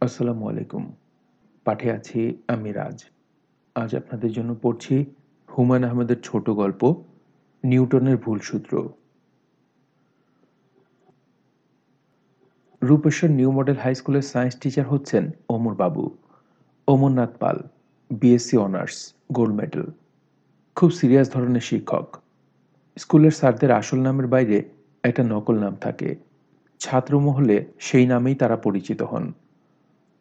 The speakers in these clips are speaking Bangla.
আসসালামু আলাইকুম। পাঠে আছি আমি রাজ। আজ আপনাদের জন্য পড়ছি হুমায়ুন আহমেদের ছোট গল্প, নিউটনের ভুল সূত্র। রূপেশ্বর নিউ মডেল হাই স্কুলের সায়েন্স টিচার হচ্ছেন Amar babu. Amarnath Pal BSc honours, gold medal. খুব সিরিয়াস ধরনের শিক্ষক। স্কুলের স্যারদের আসল নামের বাইরে একটা নকল নাম থাকে। ছাত্রমহলে সেই নামেই তারা পরিচিত হন।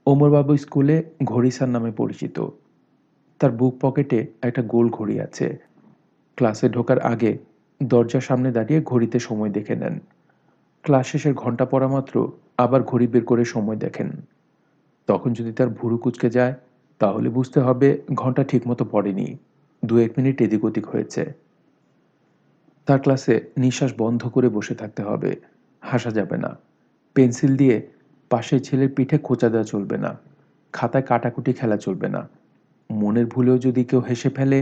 ওমরবাবু স্কুলে ঘড়ি স্যার নামে পরিচিত। তার বুক পকেটে একটা গোল ঘড়ি আছে। ক্লাসে ঢোকার আগে দরজার সামনে দাঁড়িয়ে ঘড়িতে সময় দেখে নেন। ক্লাস শেষের ঘণ্টা পড়া মাত্র আবার ঘড়ি বের করে সময় দেখেন। তখন যদি তার ভুরু কুচকে যায়, তাহলে বুঝতে হবে ঘণ্টা ঠিকমতো পড়েনি। দু এক মিনিট এদিক ওদিক হয়েছে। তার ক্লাসে নিঃশ্বাস বন্ধ করে বসে থাকতে হবে। হাসা যাবে না। পেন্সিল দিয়ে পাশের ছেলের পিঠে খোঁচা দেওয়া চলবে না, খাতায় কাটাকুটি খেলা চলবে না। মনের ভুলেও যদি কেউ হেসে ফেলে,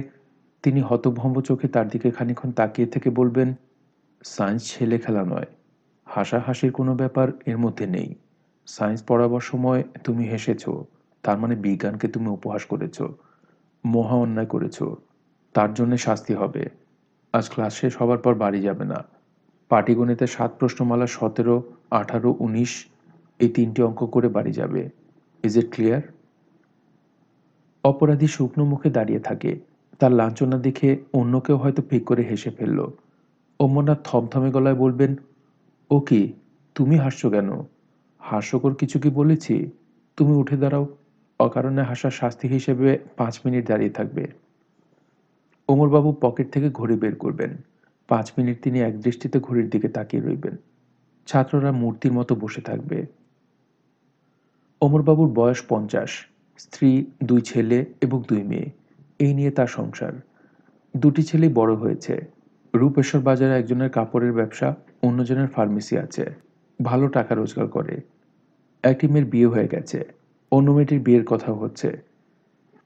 তিনি হতভম্ব চোখে তার দিকে খানিক্ষণ তাকিয়ে থেকে বলবেন, সায়েন্স ছেলে খেলা নয়, হাসাহাসির কোনো ব্যাপার এর মধ্যে নেই। সায়েন্স পড়াবার সময় তুমি হেসেছ, তার মানে বিজ্ঞানকে তুমি উপহাস করেছ, মহা অন্যায় করেছ, তার জন্য শাস্তি হবে। আজ ক্লাস শেষ হবার পর বাড়ি যাবে না। পাটিগণিতে সাত প্রশ্নমালা সতেরো, আঠারো, উনিশ এই তিনটি অঙ্ক করে বাড়ি যাবে। ইজ ইট ক্লিয়ার অপরাধী শুকনো মুখে দাঁড়িয়ে থাকে। তার লাঞ্ছনা দেখে অন্য কেউ হয়তো ফিক করে হেসে ফেলল। অমরনাথ থমথমে গলায় বলবেন, ও কি, তুমি হাসছো কেন? হাস্যকর কিছু কি বলেছি? তুমি উঠে দাঁড়াও। অকারণে হাসার শাস্তি হিসেবে পাঁচ মিনিট দাঁড়িয়ে থাকবে। ওমরবাবু পকেট থেকে ঘড়ি বের করবেন। পাঁচ মিনিট তিনি একদৃষ্টিতে ঘড়ির দিকে তাকিয়ে রইবেন। ছাত্ররা মূর্তির মতো বসে থাকবে। অমরবাবুর বয়স পঞ্চাশ, স্ত্রী, দুই ছেলে এবং দুই মেয়ে। এই নিয়ে তার সংসার। দুটি ছেলেই বড় হয়েছে। রূপেশ্বর বাজারে একজনের কাপড়ের ব্যবসা, অন্যজনের ফার্মেসি আছে। ভালো টাকা রোজগার করে। একটি মেয়ের বিয়ে হয়ে গেছে। অন্য মেয়েটির বিয়ের কথাও হচ্ছে।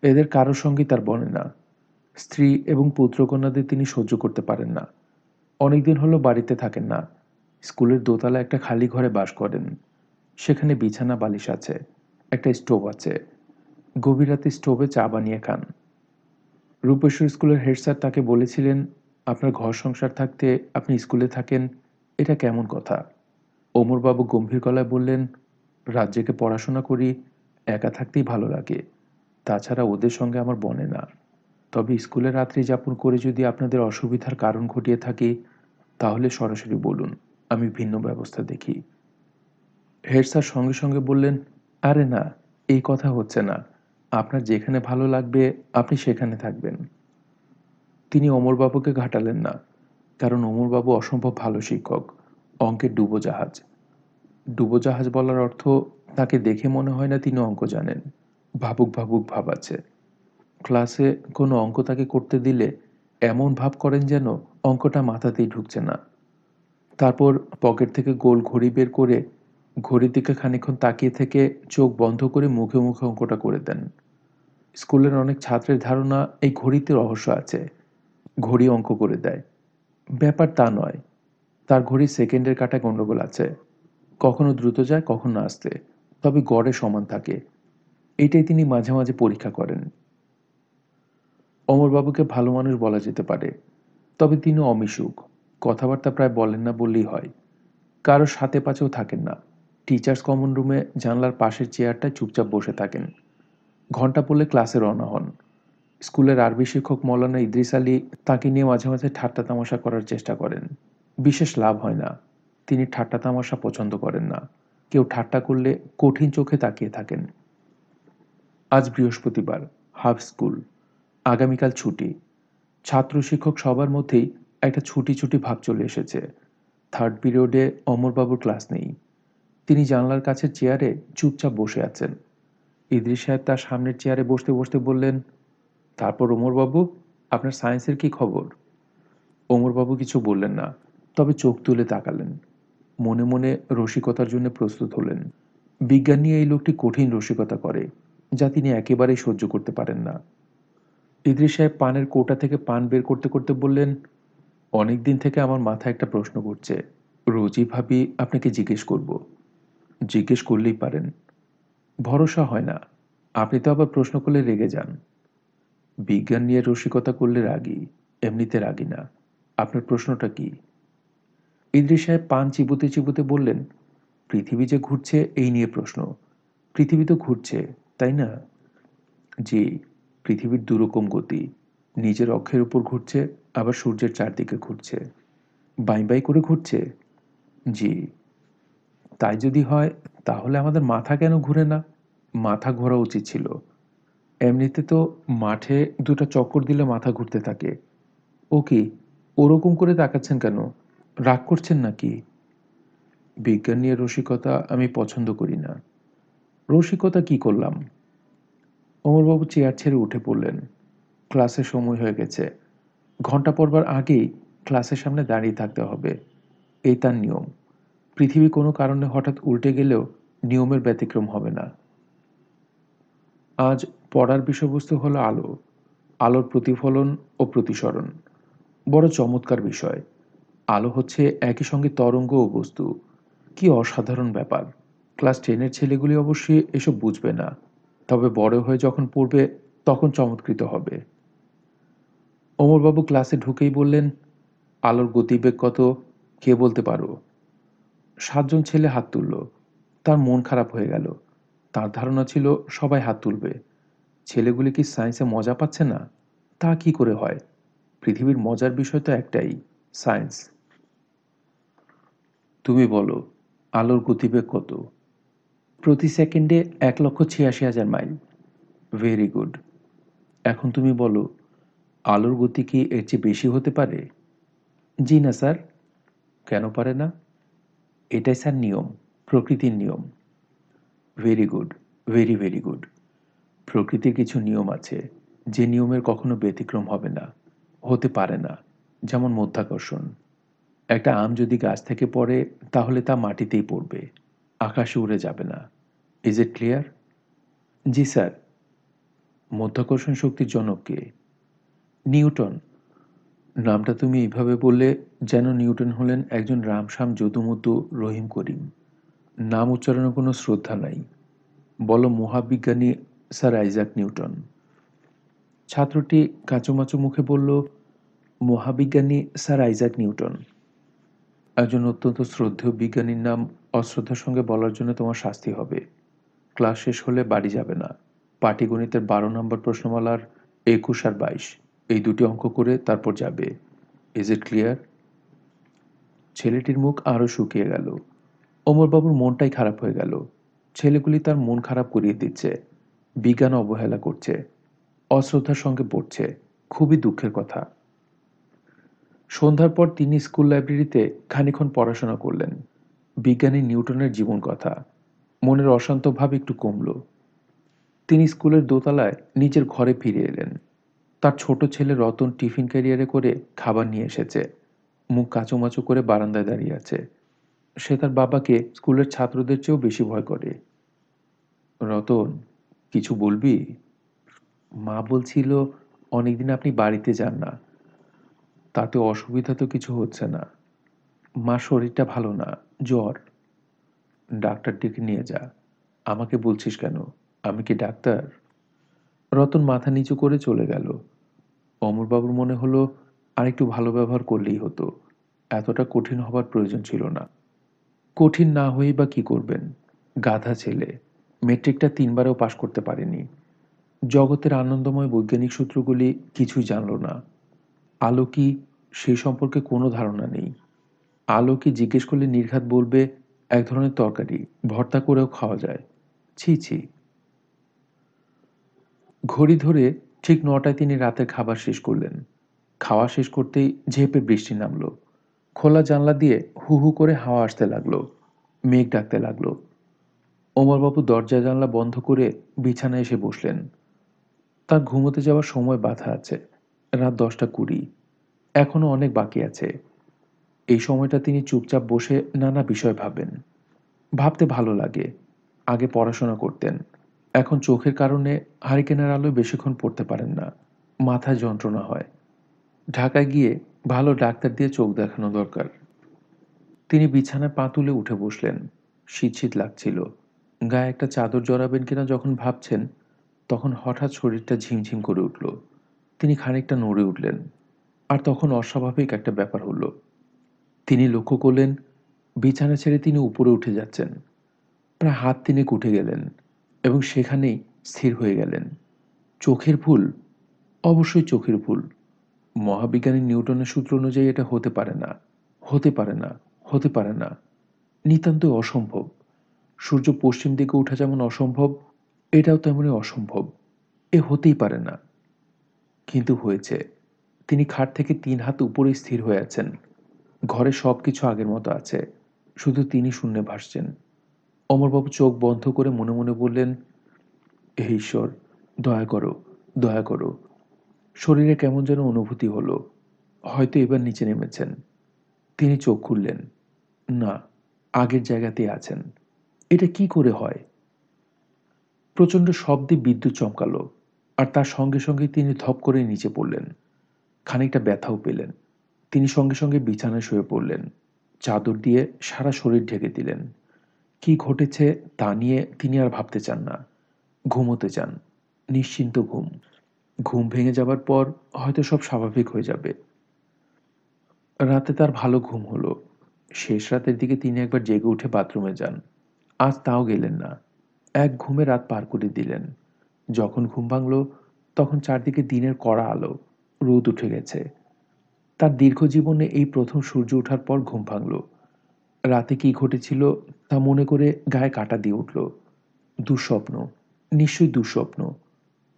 এদের কারোর সঙ্গে তার বনে না। স্ত্রী এবং পুত্রকন্যাদের তিনি সহ্য করতে পারেন না। অনেকদিন হলো বাড়িতে থাকেন না। স্কুলের দোতলা একটা খালি ঘরে বাস করেন। সেখানে বিছানা বালিশ আছে, একটা স্টোভ আছে। গভীর রাতে স্টোভে চা বানিয়ে খান। রূপেশ্বর স্কুলের হেড স্যার তাকে বলেছিলেন, আপনার ঘর সংসার থাকতে আপনি স্কুলে থাকেন, এটা কেমন কথা? ওমরবাবু গম্ভীর গলায় বললেন রাজ্যকে পড়াশোনা করি, একা থাকতেই ভালো লাগে। তাছাড়া ওদের সঙ্গে আমার বনে না। তবে স্কুলে রাত্রি যাপন করে যদি আপনাদের অসুবিধার কারণ ঘটিয়ে থাকি, তাহলে সরাসরি বলুন, আমি ভিন্ন ব্যবস্থা দেখি। হেড স্যার সঙ্গে সঙ্গে বললেন, আরে না, এই কথা হচ্ছে না। আপনার যেখানে ভালো লাগবে, আপনি সেখানে থাকবেন। তিনি অমরবাবুকে ঘাটালেন না, কারণ অমরবাবু অসম্ভব ভালো শিক্ষক, অঙ্কের ডুবোজাহাজ। ডুবোজাহাজ বলার অর্থ, তাকে দেখে মনে হয় না তিনি অঙ্ক জানেন। ভাবুক ভাবুক ভাব আছে। ক্লাসে কোনো অঙ্ক তাকে করতে দিলে, এমন ভাব করেন যেন অঙ্কটা মাথাতেই ঢুকছে না। তারপর পকেট থেকে গোল ঘড়ি বের করে ঘড়ির দিকে খানিক্ষণ তাকিয়ে থেকে চোখ বন্ধ করে মুখে মুখে অঙ্কটা করে দেন। স্কুলের অনেক ছাত্রের ধারণা এই ঘড়িতে রহস্য আছে। ঘড়ি অঙ্ক করে দেয়। ব্যাপার তা নয়। তার ঘড়ি সেকেন্ডের কাটা গণ্ডগোল আছে। কখনো দ্রুত যায়, কখনো আসতে। তবে গড়ে সমান থাকে। এটাই তিনি মাঝে মাঝে পরীক্ষা করেন। অমরবাবুকে ভালো মানুষ বলা যেতে পারে। তবে তিনি অমিশুক। কথাবার্তা প্রায় বলেন না বললেই হয়। কারও সাথে পাচেও থাকেন না। টিচার্স কমন রুমে জানলার পাশের চেয়ারটায় চুপচাপ বসে থাকেন। ঘণ্টা পড়লে ক্লাসে রওনা হন। স্কুলের আরবি শিক্ষক মৌলানা ইদ্রিস আলী তাকে নিয়ে মাঝে মাঝে ঠাট্টা তামাশা করার চেষ্টা করেন। বিশেষ লাভ হয় না। তিনি ঠাট্টা তামাশা পছন্দ করেন না। কেউ ঠাট্টা করলে কঠিন চোখে তাকিয়ে থাকেন। আজ বৃহস্পতিবার, হাফ স্কুল। আগামীকাল ছুটি। ছাত্র শিক্ষক সবার মধ্যেই একটা ছুটি ছুটি ভাব চলে এসেছে। থার্ড পিরিয়ডে অমরবাবুর ক্লাস নেই। তিনি জানলার কাছের চেয়ারে চুপচাপ বসে আছেন। ইদ্রিস সাহেব তার সামনের চেয়ারে বসতে বসতে বললেন, তারপর ওমরবাবু, আপনার সায়েন্সের কি খবর? ওমরবাবু কিছু বললেন না, তবে চোখ তুলে তাকালেন। মনে মনে রসিকতার জন্য প্রস্তুত হলেন। বিজ্ঞান নিয়ে এই লোকটি কঠিন রসিকতা করে, যা তিনি একেবারেই সহ্য করতে পারেন না। ইদ্রিস সাহেব পানের কোটা থেকে পান বের করতে করতে বললেন, অনেক দিন থেকে আমার মাথায় একটা প্রশ্ন করছে রোজই ভাবি আপনাকে জিজ্ঞেস করব। জিজ্ঞেস করলেই পারেন। ভরসা হয় না। আপনি তো আবার প্রশ্ন করলে রেগে যান। বিজ্ঞান নিয়ে রসিকতা করলে রাগি, এমনিতে রাগি না। আপনার প্রশ্নটা কি? ইদ্রিস সাহেব পান চিবুতে চিবুতে বললেন, পৃথিবী যে ঘুরছে, এই নিয়ে প্রশ্ন। পৃথিবী তো ঘুরছে, তাই না? জি, পৃথিবীর দুরকম গতি। নিজের অক্ষের উপর ঘুরছে, আবার সূর্যের চারদিকে ঘুরছে। বাই বাই করে ঘুরছে? জি। তাই যদি হয়, তাহলে আমাদের মাথা কেন ঘুরে না? মাথা ঘোরা উচিত ছিল। এমনিতে তো মাঠে দুটো চক্কর দিলে মাথা ঘুরতে থাকে। ও কি ওরকম করে তাকাচ্ছেন কেন? রাগ করছেন নাকি? বিজ্ঞান নিয়ে রসিকতা আমি পছন্দ করি না। রসিকতা কি করলাম? অমরবাবু চেয়ার ছেড়ে উঠে পড়লেন। ক্লাসের সময় হয়ে গেছে। ঘণ্টা পড়বার আগেই ক্লাসের সামনে দাঁড়িয়ে থাকতে হবে। এই তার নিয়ম। পৃথিবী কোনো কারণে হঠাৎ উল্টে গেলেও নিয়মের ব্যতিক্রম হবে না। আজ পড়ার বিষয়বস্তু হলো আলো। আলোর প্রতিফলন ও প্রতিসরণ। বড় চমৎকার বিষয়। আলো হচ্ছে একই সঙ্গে তরঙ্গ ও বস্তু। কি অসাধারণ ব্যাপার। ক্লাস টেনের ছেলেগুলি অবশ্যই এসব বুঝবে না। তবে বড় হয়ে যখন পড়বে, তখন চমৎকৃত হবে। অমরবাবু ক্লাসে ঢুকেই বললেন, আলোর গতিবেগ কত? কে বলতে পারো? সাতজন ছেলে হাত তুলল। তার মন খারাপ হয়ে গেল। তার ধারণা ছিল সবাই হাত তুলবে। ছেলেগুলি কি সায়েন্সে মজা পাচ্ছে না? তা কি করে হয়? পৃথিবীর মজার বিষয় তো একটাই, সায়েন্স। তুমি বলো, আলোর গতিবেগ কত? প্রতি সেকেন্ডে এক লক্ষ ছিয়াশি হাজার মাইল। ভেরি গুড এখন তুমি বলো, আলোর গতি কি এর চেয়ে বেশি হতে পারে? জি না, স্যার। কেন পারে না? এটাই স্যার নিয়ম, প্রকৃতির নিয়ম। Very good very very good প্রকৃতির কিছু নিয়ম আছে, যে নিয়মের কখনো ব্যতিক্রম হবে না, হতে পারে না, যেমন মধ্যাকর্ষণ। একটা আম যদি গাছ থেকে পড়ে, তাহলে তা মাটিতেই পড়বে, আকাশে উড়ে যাবে না। ইজ ইট ক্লিয়ার জি স্যার। মধ্যাকর্ষণ শক্তির জনক কে নিউটন। নামটা তুমি এইভাবে বললে যেন নিউটন হলেন একজন রামশ্যাম যদুমধু রহিম করিম। নাম উচ্চারণে কোনো শ্রদ্ধা নাই। বলো মহাবিজ্ঞানী স্যার আইজাক নিউটন। ছাত্রটি কাঁচুমাচু মুখে বলল, মহাবিজ্ঞানী স্যার আইজাক নিউটন। একজন অত্যন্ত শ্রদ্ধেয় বিজ্ঞানীর নাম অশ্রদ্ধার সঙ্গে বলার জন্য তোমার শাস্তি হবে। ক্লাস শেষ হলে বাড়ি যাবে না। পাটিগণিতের বারো নম্বর প্রশ্নমালার একুশ আর বাইশ। এই দুটি অঙ্ক করে তারপর যাবে। ইজ ইট ক্লিয়ার ছেলেটির মুখ আরও শুকিয়ে গেল। অমরবাবুর মনটাই খারাপ হয়ে গেল। ছেলেগুলি তার মন খারাপ করিয়ে দিচ্ছে। বিজ্ঞান অবহেলা করছে। অশ্রদ্ধার সঙ্গে পড়ছে। খুবই দুঃখের কথা। সন্ধ্যার পর তিনি স্কুল লাইব্রেরিতে খানিক্ষণ পড়াশোনা করলেন। বিজ্ঞানী নিউটনের জীবন কথা। মনের অশান্ত ভাব একটু কমল। তিনি স্কুলের দোতলায় নিজের ঘরে ফিরে এলেন। তার ছোট ছেলে রতন টিফিন ক্যারিয়ারে করে খাবার নিয়ে এসেছে। মুখ কাঁচুমাচু করে বারান্দায় দাঁড়িয়ে আছে। সে তার বাবাকে স্কুলের ছাত্রদের চেয়েও বেশি ভয় করে। রতন, কিছু বলবি? মা বলছিল, অনেকদিন আপনি বাড়িতে যান না। তাতে অসুবিধা তো কিছু হচ্ছে না। মা শরীরটা ভালো না, জ্বর। ডাক্তার ডেকে নিয়ে যা। আমাকে বলছিস কেন? আমি কি ডাক্তার? রতন মাথা নিচু করে চলে গেল। অমরবাবুর মনে হলো আরেকটু ভালো ব্যবহার করলেই হতো। এতটা কঠিন হবার প্রয়োজন ছিল না। কঠিন না হয়েই বা কি করবেন? গাধা ছেলে। মেট্রিকটা তিনবারেও পাশ করতে পারেনি। জগতের আনন্দময় বৈজ্ঞানিক সূত্রগুলি কিছুই জানল না। আলো কি সে সম্পর্কে কোনো ধারণা নেই। আলো কি জিজ্ঞেস করলে নির্ঘাত বলবে, এক ধরনের তরকারি, ভর্তা করেও খাওয়া যায়। ছি ছি। ঘড়ি ধরে ঠিক নটায় তিনি রাতের খাবার শেষ করলেন। খাওয়া শেষ করতেই ঝেপে বৃষ্টি নামলো। খোলা জানলা দিয়ে হু হু করে হাওয়া আসতে লাগল, মেঘ ডাকতে লাগল। ওমরবাবু দরজা জানলা বন্ধ করে বিছানায় এসে বসলেন। তার ঘুমোতে যাওয়ার সময় বাধা আছে, রাত দশটা কুড়ি। এখনও অনেক বাকি আছে। এই সময়টা তিনি চুপচাপ বসে নানা বিষয় ভাবেন। ভাবতে ভালো লাগে, আগে পড়াশোনা করতেন। এখন চোখের কারণে হারিকেনের আলোয় বেশিক্ষণ পড়তে পারেন না। মাথায় যন্ত্রণা হয়। ঢাকায় গিয়ে ভালো ডাক্তার দিয়ে চোখ দেখানো দরকার। তিনি বিছানায় পা তুলে উঠে বসলেন। শীত শীত লাগছিল। গায়ে একটা চাদর জড়াবেন কিনা যখন ভাবছেন, তখন হঠাৎ শরীরটা ঝিমঝিম করে উঠল। তিনি খানিকটা নড়ে উঠলেন। আর তখন অস্বাভাবিক একটা ব্যাপার হলো। তিনি লক্ষ্য করলেন, বিছানা ছেড়ে তিনি উপরে উঠে যাচ্ছেন। প্রায় হাত তিনি উঠে গেলেন এবং সেখানেই স্থির হয়ে গেলেন। চোখের ভুল অবশ্যই চোখের ভুল মহাবিজ্ঞানী নিউটনের সূত্র অনুযায়ী এটা হতে পারে না, হতে পারে না, হতে পারে না। নিতান্তই অসম্ভব। সূর্য পশ্চিম দিকে ওঠা যেমন অসম্ভব, এটাও তেমনই অসম্ভব। এ হতেই পারে না। কিন্তু হয়েছে। তিনি খাট থেকে তিন হাত উপরে স্থির হয়ে আছেন। ঘরে সব কিছু আগের মতো আছে। শুধু তিনি শূন্যে ভাসছেন। অমরবাবু চোখ বন্ধ করে মনে মনে বললেন, হে ঈশ্বর, দয়া করো দয়া করো। শরীরে কেমন যেন অনুভূতি হলো। হয়তো এবার নিচে নেমেছেন। তিনি চোখ খুললেন। না, আগের জায়গাতেই আছেন। এটা কি করে হয়? প্রচণ্ড শব্দে বিদ্যুৎ চমকালো আর তার সঙ্গে সঙ্গে তিনি ধপ করে নিচে পড়লেন। খানিকটা ব্যথাও পেলেন। তিনি সঙ্গে সঙ্গে বিছানায় শুয়ে পড়লেন। চাদর দিয়ে সারা শরীর ঢেকে দিলেন। কি ঘটেছে তা নিয়ে তিনি আর ভাবতে চান না। ঘুমোতে চান। নিশ্চিন্ত ঘুম। ঘুম ভেঙে যাবার পর হয়তো সব স্বাভাবিক হয়ে যাবে। রাতে তার ভালো ঘুম হলো। শেষ রাতের দিকে তিনি একবার জেগে উঠে বাথরুমে যান। আজ তাও গেলেন না। এক ঘুমে রাত পার করে দিলেন। যখন ঘুম ভাঙল, তখন চারদিকে দিনের কড়া আলো, রোদ উঠে গেছে। তার দীর্ঘ জীবনে এই প্রথম সূর্য ওঠার পর ঘুম ভাঙল। রাতে কি ঘটেছিল, তা মনে করে গায়ে কাটা দিয়ে উঠল। দুঃস্বপ্ন, নিশ্চয়ই দুঃস্বপ্ন।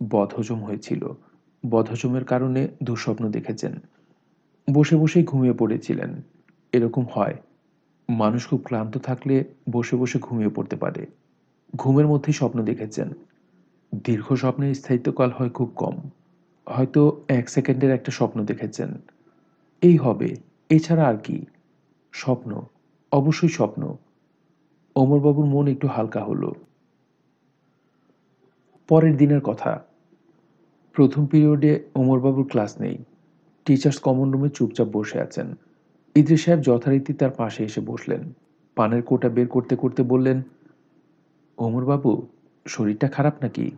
বদহজম হয়েছিল। বদহজমের কারণে দুঃস্বপ্ন দেখেছেন। বসে বসেই ঘুমিয়ে পড়েছিলেন। এরকম হয়। মানুষ খুব ক্লান্ত থাকলে বসে বসে ঘুমিয়ে পড়তে পারে। ঘুমের মধ্যেই স্বপ্ন দেখেছেন। দীর্ঘ স্বপ্নের স্থায়িত্বকাল হয় খুব কম। হয়তো এক সেকেন্ডের একটা স্বপ্ন দেখেছেন। এই হবে। এছাড়া আর কি। স্বপ্ন। অবশ্যই স্বপ্ন। অমরবাবুর মন একটু হালকা হলো। পরের দিনের কথা। প্রথম পিরিয়ডে ওমরবাবুর ক্লাস নেই। টিচার্স কমন রুমে চুপচাপ বসে আছেন। ইদ্রিস সাহেব যথারীতি তার পাশে এসে বসলেন। পানের কোটা বের করতে করতে বললেন, ওমরবাবু, শরীরটা খারাপ নাকি?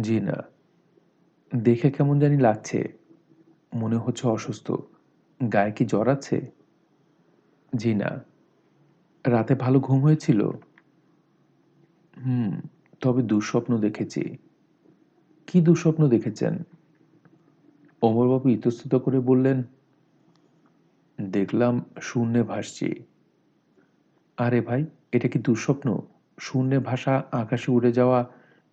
জি না। দেখে কেমন জানি লাগছে। মনে হচ্ছে অসুস্থ। গায়ে কি জ্বর আছে? জি না। রাতে ভালো ঘুম হয়েছিল? হুম, তবে দুঃস্বপ্ন দেখেছি। কি দুঃস্বপ্ন দেখেছেন? অমরবাবু ইতস্তত করে বললেন, দেখলাম শূন্যে ভাসছি। আরে ভাই, এটা কি দুঃস্বপ্ন? শূন্যে ভাষা আকাশে উড়ে যাওয়া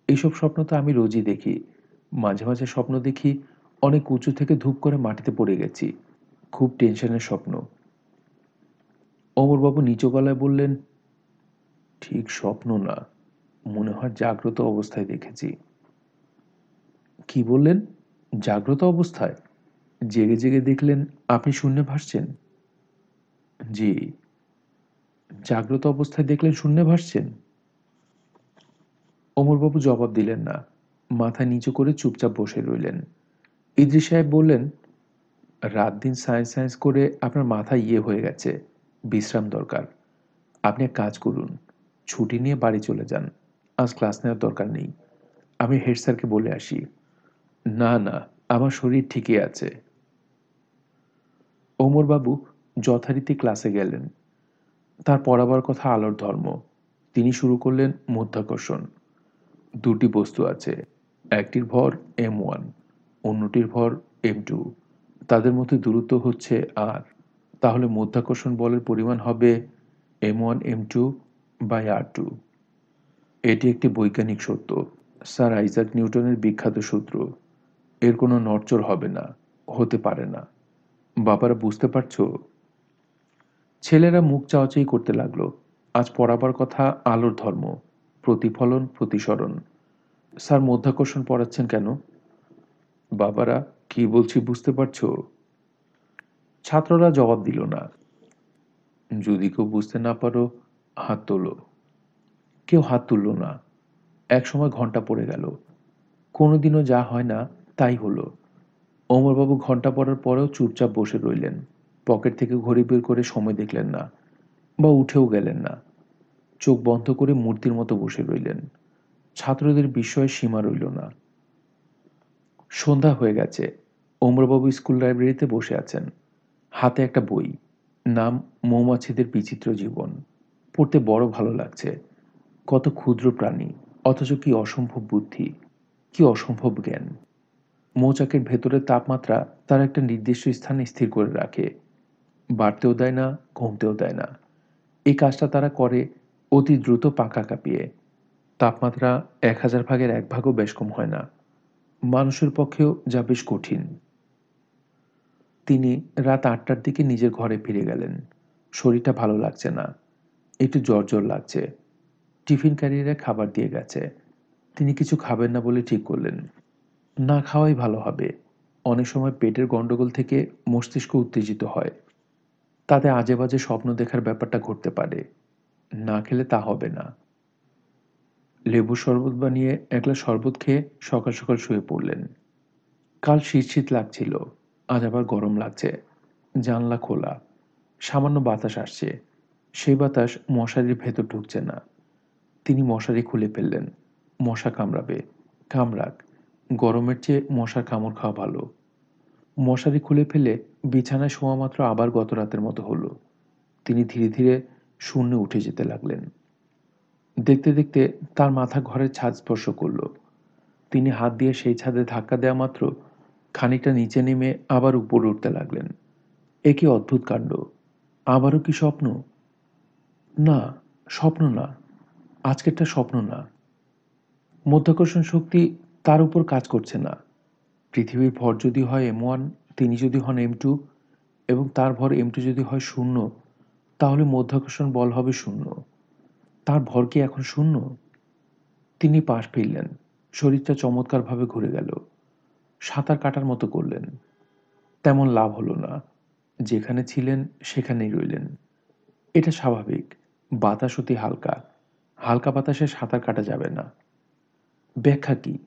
এইসব স্বপ্ন তো আমি রোজই দেখি। মাঝে মাঝে স্বপ্ন দেখি, অনেক উঁচু থেকে ধূপ করে মাটিতে পড়ে গেছি। খুব টেনশনের স্বপ্ন। অমরবাবু নিচু গলায় বললেন, ঠিক স্বপ্ন না, মনে হয় জাগ্রত অবস্থায় দেখেছি। কি বললেন? জাগ্রত অবস্থায়। জেগে জেগে দেখলেন আপনি শূন্যে ভাসছেন। জি। জাগ্রত অবস্থায় দেখলেন শূন্যে ভাসছেন। অমরবাবু জবাব দিলেন না। মাথা নিচু করে চুপচাপ বসে রইলেন। ইদ্রি সাহেব বললেন, রাত দিন সায়েন্স সায়েন্স করে আপনার মাথা ইয়ে হয়ে গেছে। বিশ্রাম দরকার। আপনি এক কাজ করুন। ছুটি নিয়ে বাড়ি চলে যান। আজ ক্লাস নেওয়ার দরকার নেই। আমি হেড স্যারকে বলে আসি। না না, আমার শরীর ঠিকই আছে। ওমরবাবু যথারীতি ক্লাসে গেলেন। তার পড়াবার কথা আলোর ধর্ম। তিনি শুরু করলেন মধ্যাকর্ষণ। দুটি বস্তু আছে, একটির ভর এম ওয়ান, অন্যটির ভর এম টু। তাদের মধ্যে দূরত্ব হচ্ছে আর। তাহলে মধ্যাকর্ষণ বলের পরিমাণ হবে M one, M two by R two. এটি একটি বৈজ্ঞানিক সত্য। স্যার আইজাক নিউটনের বিখ্যাত সূত্র। এর কোনো নড়চড় হবে না, হতে পারে না। বাবারা বুঝতে পারছ? ছেলেরা মুখ চাওয়াচাই করতে লাগল। আজ পড়াবার কথা আলোর ধর্ম, প্রতিফলন, প্রতিসরণ। স্যার মধ্যাকর্ষণ পড়াচ্ছেন কেন? বাবারা, কি বলছি বুঝতে পারছ? ছাত্ররা জবাব দিল না। যদি কেউ বুঝতে না পারো, হাত তোলো। কেউ হাত তুলল না। এক সময় ঘণ্টা পড়ে গেল। কোনোদিনও যা হয় না তাই হলো। অমরবাবু ঘণ্টা পড়ার পরেও চুপচাপ বসে রইলেন। পকেট থেকে ঘড়ি বের করে সময় দেখলেন না, বা উঠেও গেলেন না। চোখ বন্ধ করে মূর্তির মতো বসে রইলেন। ছাত্রদের বিস্ময়ের সীমা রইল না। সন্ধ্যা হয়ে গেছে। অমরবাবু স্কুল লাইব্রেরিতে বসে আছেন। হাতে একটা বই, নাম মৌমাছিদের বিচিত্র জীবন। পড়তে বড় ভালো লাগছে। কত ক্ষুদ্র প্রাণী, অথচ কি অসম্ভব বুদ্ধি, কি অসম্ভব জ্ঞান। মৌচাকের ভেতরের তাপমাত্রা তার একটা নির্দিষ্ট স্থানে স্থির করে রাখে। বাড়তেও দেয় না, কমতেও দেয় না। এই কাজটা তারা করে অতি দ্রুত পাকা কাঁপিয়ে। তাপমাত্রা এক হাজার ভাগের এক ভাগও বেশ কম হয় না। মানুষের পক্ষেও যা বেশ কঠিন। তিনি রাত আটটার দিকে নিজের ঘরে ফিরে গেলেন। শরীরটা ভালো লাগছে না। একটু জ্বর জ্বর লাগছে। টিফিন ক্যারিয়ারে খাবার দিয়ে গেছে। তিনি কিছু খাবেন না বলে ঠিক করলেন। না খাওয়াই ভালো হবে। অনেক সময় পেটের গণ্ডগোল থেকে মস্তিষ্ক উত্তেজিত হয়। তাতে আজে বাজে স্বপ্ন দেখার ব্যাপারটা ঘটতে পারে। না খেলে তা হবে না। লেবু শরবত বানিয়ে একলা শরবত খেয়ে সকাল সকাল শুয়ে পড়লেন। কাল শীত শীত লাগছিল, আজ আবার গরম লাগছে। জানলা খোলা, সামান্য বাতাস আসছে। সেই বাতাস মশারির ভেতর ঢুকছে না। তিনি মশারি খুলে ফেললেন। মশা কামড়াবে। কামড়াক। গরমের চেয়ে মশার কামড় খাওয়া ভালো। মশারি খুলে ফেলে বিছানায় শোয়া মাত্র আবার গত রাতের মতো হলো। তিনি ধীরে ধীরে শূন্যে উঠে যেতে লাগলেন। দেখতে দেখতে তার মাথা ঘরের ছাদ স্পর্শ করল। তিনি হাত দিয়ে সেই ছাদে ধাক্কা দেওয়া মাত্র খানিকটা নিচে নেমে আবার উপরে উঠতে লাগলেন। এ কি অদ্ভুত কাণ্ড! আবারও কি স্বপ্ন? না স্বপ্ন না। আজকেরটা স্বপ্ন না। মধ্যাকর্ষণ শক্তি তার উপর কাজ করছে না। পৃথিবীর ভর যদি হয় এম ওয়ান, তিনি যদি হন এম টু এবং তার ভর এম টু যদি হয় শূন্য, তাহলে মধ্যাকর্ষণ বল হবে শূন্য। তার ভর কি এখন শূন্য? তিনি পাশ ফিরলেন। শরীরটা চমৎকারভাবে ঘুরে গেল। সাঁতার কাটার মতো করলেন। তেমন লাভ হলো না। যেখানে ছিলেন, সেখানেই রইলেন। এটা স্বাভাবিক। বাতাস অতি হালকা। হালকা বাতাসে সাঁতার কাটা যাবে না। ব্যাখ্যা কি?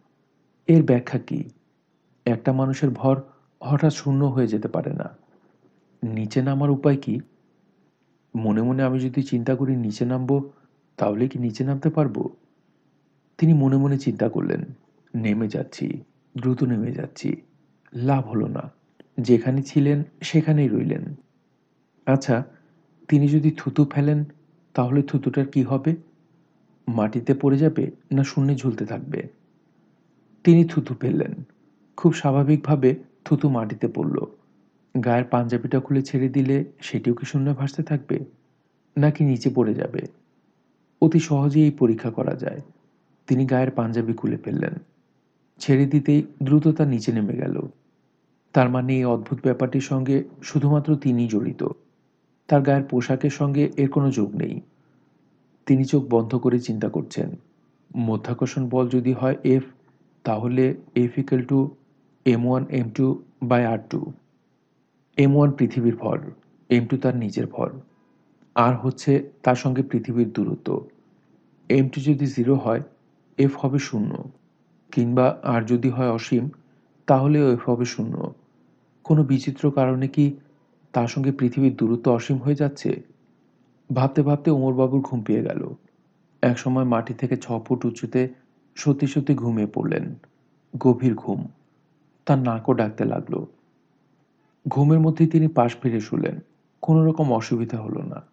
এর ব্যাখ্যা কি? একটা মানুষের ভর হঠাৎ শূন্য হয়ে যেতে পারে না। নিচে নামার উপায় কি? মনে মনে আমি যদি চিন্তা করি নিচে নামবো, তাহলে কি নিচে নামতে পারব? তিনি মনে মনে চিন্তা করলেন, নেমে যাচ্ছি, দ্রুত নেমে যাচ্ছি। লাভ হলো না, যেখানে ছিলেন সেখানেই রইলেন। আচ্ছা তিনি যদি থুতু ফেলেন, তাহলে থুতুটার কি হবে? মাটিতে পড়ে যাবে না শূন্যে ঝুলতে থাকবে? তিনি থুতু ফেললেন খুব স্বাভাবিকভাবে থুতু মাটিতে পড়ল। গায়ের পাঞ্জাবিটা খুলে ছেড়ে দিলে সেটিও কি শূন্য ভাসতে থাকবে? নাকি নিচে পড়ে যাবে? অতি সহজেই এই পরীক্ষা করা যায়। তিনি গায়ের পাঞ্জাবি খুলে ফেললেন। ছেড়ে দিতেই দ্রুত তার নিচে নেমে গেল। তার মানে এই অদ্ভুত ব্যাপারটির সঙ্গে শুধুমাত্র তিনিই জড়িত। তার গায়ের পোশাকের সঙ্গে এর কোনো যোগ নেই। তিনি চোখ বন্ধ করে চিন্তা করছেন। মধ্যাকর্ষণ বল যদি হয় এফ তাহলে F equal to M one M two by R two M one পৃথিবীর ভর এম টু তার নিজের ভর। আর হচ্ছে তার সঙ্গে পৃথিবীর দূরত্ব। এম টু যদি জিরো হয় এফ হবে শূন্য। কিংবা আর যদি হয় অসীম তাহলে এফ হবে শূন্য। কোনো বিচিত্র কারণে কি তার সঙ্গে পৃথিবীর দূরত্ব অসীম হয়ে যাচ্ছে? ভাবতে ভাবতে ওমরবাবুর ঘুম পেয়ে গেল। একসময় মাটি থেকে ছ ফুট উঁচুতে সত্যি সত্যি ঘুমিয়ে পড়লেন। গভীর ঘুম। তার নাকও ডাকতে লাগল। ঘুমের মধ্যেই তিনি পাশ ফিরে শুলেন। কোনো রকম অসুবিধা হলো না।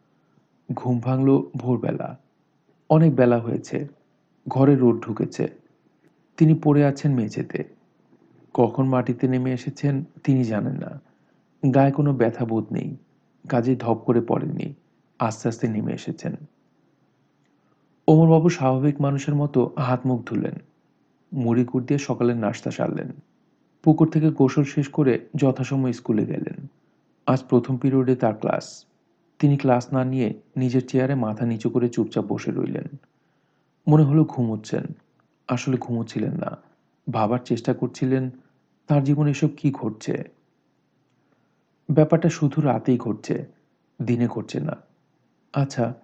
ঘুম ভাঙল ভোরবেলা। অনেক বেলা হয়েছে। ঘরে রোদ ঢুকেছে। তিনি পড়ে আছেন মেঝেতে। কখন মাটিতে নেমে এসেছেন তিনি জানেন না। গায়ে কোনো ব্যথা বোধ নেই। কাজে ধপ করে পড়েননি। আস্তে আস্তে নেমে এসেছেন। অমরবাবু স্বাভাবিক মানুষের মতো হাত মুখ ধুলেন। মুড়ি কুট দিয়ে সকালের নাস্তা সারলেন। পুকুর থেকে গোসল শেষ করে যথাসময় স্কুলে গেলেন। আজ প্রথম পিরিয়ডে তার ক্লাস। তিনি ক্লাস না নিয়ে নিজের চেয়ারে মাথা নিচু করে চুপচাপ বসে রইলেন। মনে হলো ঘুমোচ্ছেন। আসলে ঘুমোচ্ছিলেন না। ভাবার চেষ্টা করছিলেন, তার জীবনে এসব কি ঘটছে? ব্যাপারটা শুধু রাতেই ঘটছে, দিনে ঘটছে না। আচ্ছা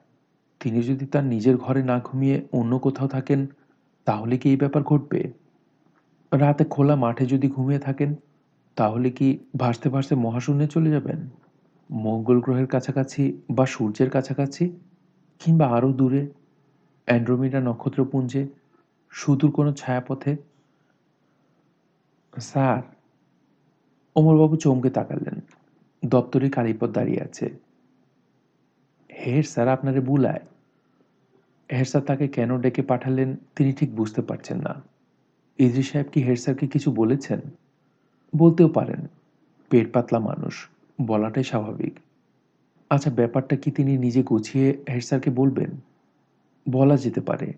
তিনি যদি তার নিজের ঘরে না ঘুমিয়ে অন্য কোথাও থাকেন, তাহলে কি এই ব্যাপার ঘটবে? রাতে খোলা মাঠে যদি ঘুমিয়ে থাকেন, তাহলে কি ভাসতে ভাসতে মহাশূন্যে চলে যাবেন? মঙ্গল গ্রহের কাছাকাছি বা সূর্যের কাছাকাছি? কিংবা আরও দূরে? অ্যান্ড্রোমিডা নক্ষত্রপুঞ্জে? সুদূর কোনো ছায়াপথে? স্যার, অমরবাবু চমকে তাকালেন। দপ্তরে কালীপদ দাঁড়িয়ে আছে। হের স্যার আপনারে বুলায়। হের স্যার তাকে কেন ডেকে পাঠালেন তিনি ঠিক বুঝতে পারছেন না। ইদ্রি সাহেব কি হেড স্যারকে কিছু বলেছেন? বলতেও পারেন। পেট পাতলা মানুষ, বলাটাই স্বাভাবিক। আচ্ছা ব্যাপারটা কি তিনি নিজে গুছিয়ে হেড স্যারকে বলবেন? বলা যেতে পারে,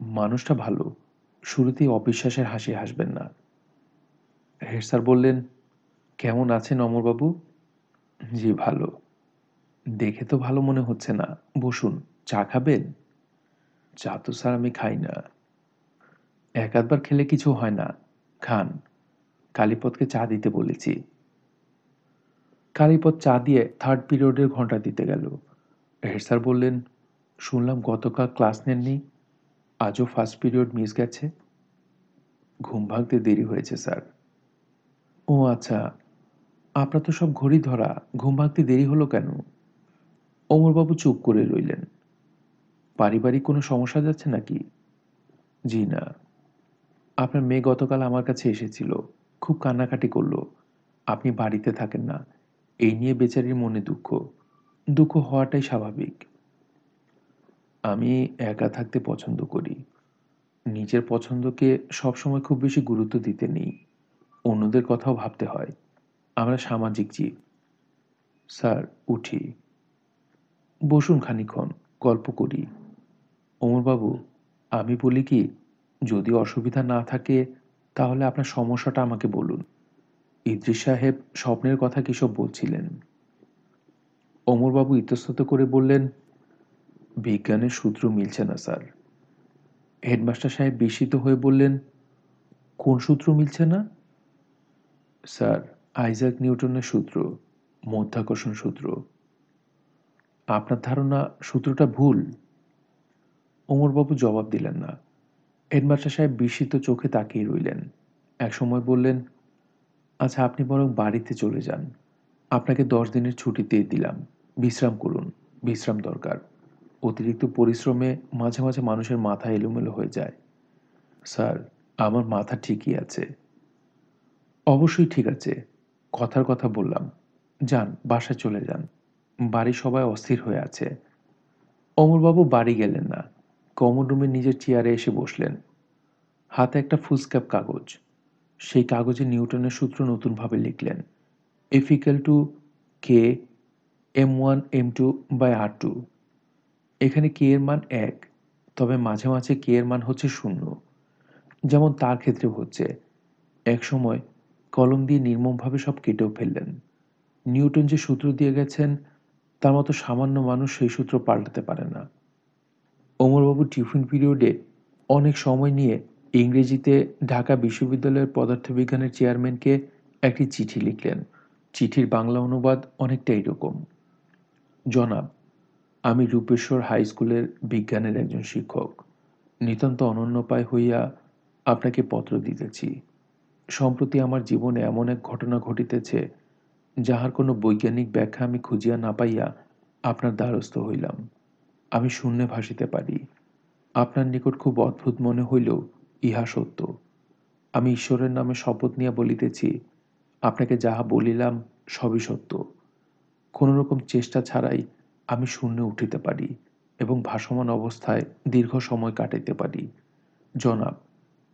মানুষটা ভালো, শুরুতেই অবিশ্বাসের হাসি হাসবেন না। হেড স্যার বললেন, কেমন আছেন অমরবাবু? জি, ভালো। দেখে তো ভালো মনে হচ্ছে না। বসুন, চা খাবেন? চা তো স্যার আমি খাই না। এক আধবার খেলে কিছু হয় না। খান, কালীপদকে চা দিতে বলেছি। কালীপদ চা দিয়ে থার্ড পিরিয়ডের ঘণ্টা দিতে গেল। হেড স্যার বললেন, শুনলাম গতকাল ক্লাস নেননি। আজও ফার্স্ট পিরিয়ড মিস গেছে। ঘুম ভাঙতে দেরি হয়েছে স্যার। ও আচ্ছা আপনার তো সব ঘড়ি ধরা। ঘুম ভাঙতে দেরি হলো কেন? অমরবাবু চুপ করে রইলেন। পারিবারিক কোনো সমস্যা যাচ্ছে নাকি? জি না। আপনার মেয়ে গতকাল আমার কাছে এসেছিল, খুব কান্নাকাটি করল। আপনি বাড়িতে থাকেন না। এই নিয়ে বেচারির মনে দুঃখ। দুঃখ হওয়াটাই স্বাভাবিক। আমি একা থাকতে পছন্দ করি। নিজের পছন্দকে সবসময় খুব বেশি গুরুত্ব দিতে নেই। অন্যদের কথাও ভাবতে হয়। আমরা সামাজিক জীব। স্যার, উঠি। বসুন খানিক্ষণ গল্প করি। অমরবাবু আমি বলি কি, যদি অসুবিধা না থাকে, তাহলে আপনার সমস্যাটা আমাকে বলুন। ইদ্রিস সাহেব স্বপ্নের কথা কিসব বলছিলেন? অমরবাবু ইতস্তত করে বললেন, বিজ্ঞানের সূত্র মিলছে না, স্যার। হেডমাস্টার সাহেব বিস্মিত হয়ে বললেন, কোন সূত্র মিলছে না? স্যার, আইজাক নিউটনের সূত্র, মধ্যাকর্ষণ সূত্র। আপনার ধারণা সূত্রটা ভুল? অমরবাবু জবাব দিলেন না। হেডমাস্টার সাহেব বিস্মিত চোখে তাকিয়ে রইলেন। এক সময় বললেন আচ্ছা আপনি বরং বাড়িতে চলে যান। আপনাকে দশ দিনের ছুটি দিয়ে দিলাম। বিশ্রাম করুন। বিশ্রাম দরকার। অতিরিক্ত পরিশ্রমে মাঝে মাঝে মানুষের মাথা এলোমেলো হয়ে যায়। স্যার, আমার মাথা ঠিকই আছে। অবশ্যই ঠিক আছে। কথার কথা বললাম। যান, বাসায় চলে যান। বাড়ি সবাই অস্থির হয়ে আছে। অমরবাবু বাড়ি গেলেন না। কমন রুমে নিজের চেয়ারে এসে বসলেন। হাতে একটা ফুসক্যাপ কাগজ। সেই কাগজে নিউটনের সূত্র নতুনভাবে লিখলেন। F equal to K M one M two by R two এখানে কে এর মান এক, তবে মাঝে মাঝে কে এর মান হচ্ছে শূন্য। যেমন তার ক্ষেত্রে হচ্ছে। এক সময় কলম দিয়ে নির্মমভাবে সব কেটেও ফেললেন। নিউটন যে সূত্র দিয়ে গেছেন তার মতো সামান্য মানুষ সেই সূত্র পাল্টাতে পারে না। অমরবাবু টিফিন পিরিয়ডে অনেক সময় নিয়ে ইংরেজিতে ঢাকা বিশ্ববিদ্যালয়ের পদার্থবিজ্ঞানের চেয়ারম্যানকে একটি চিঠি লিখলেন। চিঠির বাংলা অনুবাদ অনেকটা এরকম। জনাব, আমি রূপেশ্বর হাই স্কুলের বিজ্ঞানের একজন শিক্ষক। নিতান্ত অনন্যপায় হইয়া আপনাকে পত্র দিতেছি। সম্প্রতি আমার জীবনে এমন এক ঘটনা ঘটিতেছে যাহার কোনো বৈজ্ঞানিক ব্যাখ্যা আমি খুঁজিয়া না পাইয়া আপনার দ্বারস্থ হইলাম। আমি শূন্যে ভাসিতে পারি। আপনার নিকট খুব অদ্ভুত মনে হইলেও ইহা সত্য। আমি ঈশ্বরের নামে শপথ নিয়ে বলিতেছি, আপনাকে যাহা বলিলাম সবই সত্য। কোনো রকম চেষ্টা ছাড়াই আমি শূন্যে উঠিতে পারি এবং ভাসমান অবস্থায় দীর্ঘ সময় কাটাইতে পারি। জনাব,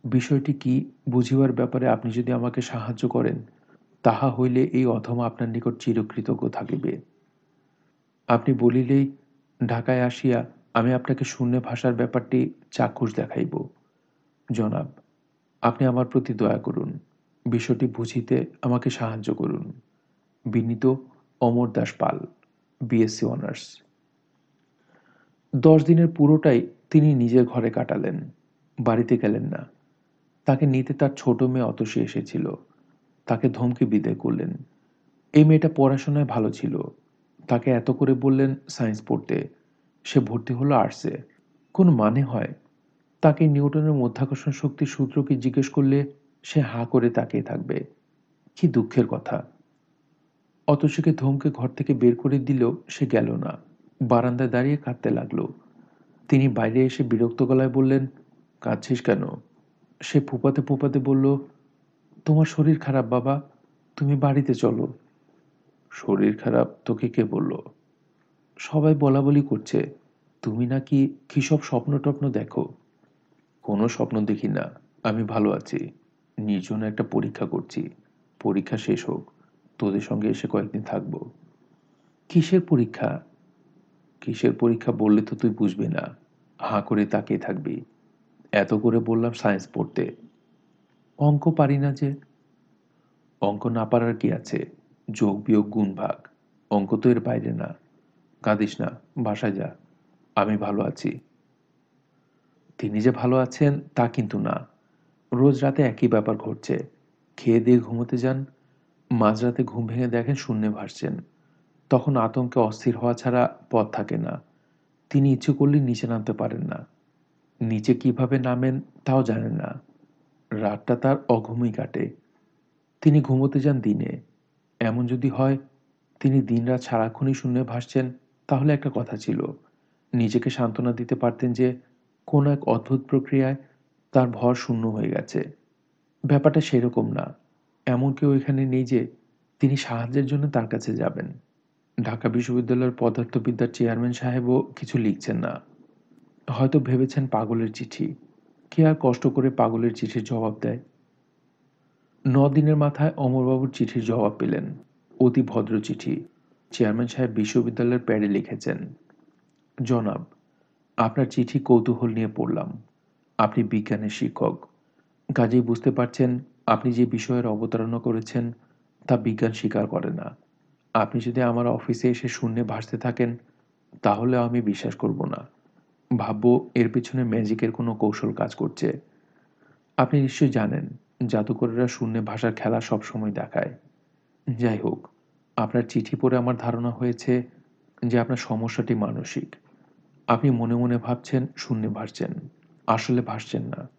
বিষয়টি কি বুঝিবার ব্যাপারে আপনি যদি আমাকে সাহায্য করেন তাহা হইলে এই অধমা আপনার নিকট চিরকৃতজ্ঞ থাকিবে। আপনি বলিলেই ঢাকায় আসিয়া আমি আপনাকে শূন্য ভাষার ব্যাপারটি চাক্ষুষ দেখাইব। জনাব, আপনি আমার প্রতি দয়া করুন, বিষয়টি বুঝিতে আমাকে সাহায্য করুন। বিনীত অমর দাস পাল বিএসসি অনার্স দশ দিনের পুরোটাই তিনি নিজের ঘরে কাটালেন, বাড়িতে গেলেন না। তাকে নিতে তার ছোট মেয়ে অতসী এসেছিল। তাকে ধমকে বিদায় করলেন। এই মেয়েটা পড়াশোনায় ভালো ছিল। তাকে এত করে বললেন সায়েন্স পড়তে। সে ভর্তি হলো আর্টসে কোনো মানে হয়? তাকে নিউটনের মধ্যাকর্ষণ শক্তির সূত্রকে জিজ্ঞেস করলে সে হাঁ করে তাকিয়ে থাকবে। কি দুঃখের কথা। অতসীকে ধমকে ঘর থেকে বের করে দিলেও সে গেল না। বারান্দায় দাঁড়িয়ে কাঁদতে লাগল। তিনি বাইরে এসে বিরক্ত গলায় বললেন, কাঁদছিস কেন? সে ফুপাতে ফুপাতে বলল তোমার শরীর খারাপ, বাবা। তুমি বাড়িতে চলো। শরীর খারাপ তোকে কে বলল? সবাই বলা বলি করছে, তুমি নাকি কী সব স্বপ্ন টপ্ন দেখো? কোনো স্বপ্ন দেখি না। আমি ভালো আছি। নির্জনে একটা পরীক্ষা করছি। পরীক্ষা শেষ হোক। তোদের সঙ্গে এসে কয়েকদিন থাকব। কিসের পরীক্ষা? কিসের পরীক্ষা বললে তো তুই বুঝবি না। হাঁ করে তাকিয়ে থাকবি। এত করে বললাম সায়েন্স পড়তে। অঙ্ক পারি না যে। অঙ্ক না পারার কি আছে? যোগ, বিয়োগ, গুণ, ভাগ। অঙ্ক তো এর বাইরে না। কাঁদিস না, বাসায় যা। আমি ভালো আছি। তিনি যে ভালো আছেন তা কিন্তু না। রোজ রাতে একই ব্যাপার ঘটছে। খেয়ে দিয়ে ঘুমোতে যান। মাঝরাতে ঘুম ভেঙে দেখেন শূন্যে ভাসছেন। তখন আতঙ্কে অস্থির হওয়া ছাড়া পথ থাকে না। তিনি ইচ্ছে করলে নিচে নামতে পারেন না। নিচে কীভাবে নামেন তাও জানেন না। রাতটা তার অঘুমই কাটে। তিনি ঘুমোতে যান দিনে। এমন যদি হয়, তিনি দিনরাত সারাক্ষণই শূন্যে ভাসছেন, তাহলে একটা কথা ছিল। নিজেকে সান্ত্বনা দিতে পারতেন যে, কোন এক অদ্ভুত প্রক্রিয়ায় তার ভর শূন্য হয়ে গেছে। ব্যাপারটা সেরকম না। এমন কেউ এখানে নেই যে, তিনি সাহায্যের জন্য তার কাছে যাবেন। ঢাকা বিশ্ববিদ্যালয়ের পদার্থবিদ্যার চেয়ারম্যান সাহেবও কিছু লিখছেন না। হয়তো ভেবেছেন পাগলের চিঠি। কে আর কষ্ট করে পাগলের চিঠির জবাব দেয়? ন দিনের মাথায় অমরবাবুর চিঠির জবাব পেলেন অতি ভদ্র চিঠি। চেয়ারম্যান সাহেব বিশ্ববিদ্যালয়ের প্যাডে লিখেছেন, জনাব, আপনার চিঠি কৌতূহল নিয়ে পড়লাম। আপনি বিজ্ঞানের শিক্ষক। কাজেই বুঝতে পারছেন আপনি যে বিষয়ের অবতারণা করেছেন তা বিজ্ঞান স্বীকার করে না। আপনি যদি আমার অফিসে এসে শূন্যে ভাসতে থাকেন, তাহলে আমি বিশ্বাস করব না। ভাববো এর পেছনে ম্যাজিকের কোনো কৌশল কাজ করছে। আপনি নিশ্চয়ই জানেন, জাদুকরেরা শূন্যে ভাষার খেলা সবসময় দেখায়। যাই হোক, আপনার চিঠি পড়ে আমার ধারণা হয়েছে যে আপনার সমস্যাটি মানসিক। আপনি মনে মনে ভাবছেন, শূন্যে ভাসছেন। আসলে ভাসছেন না।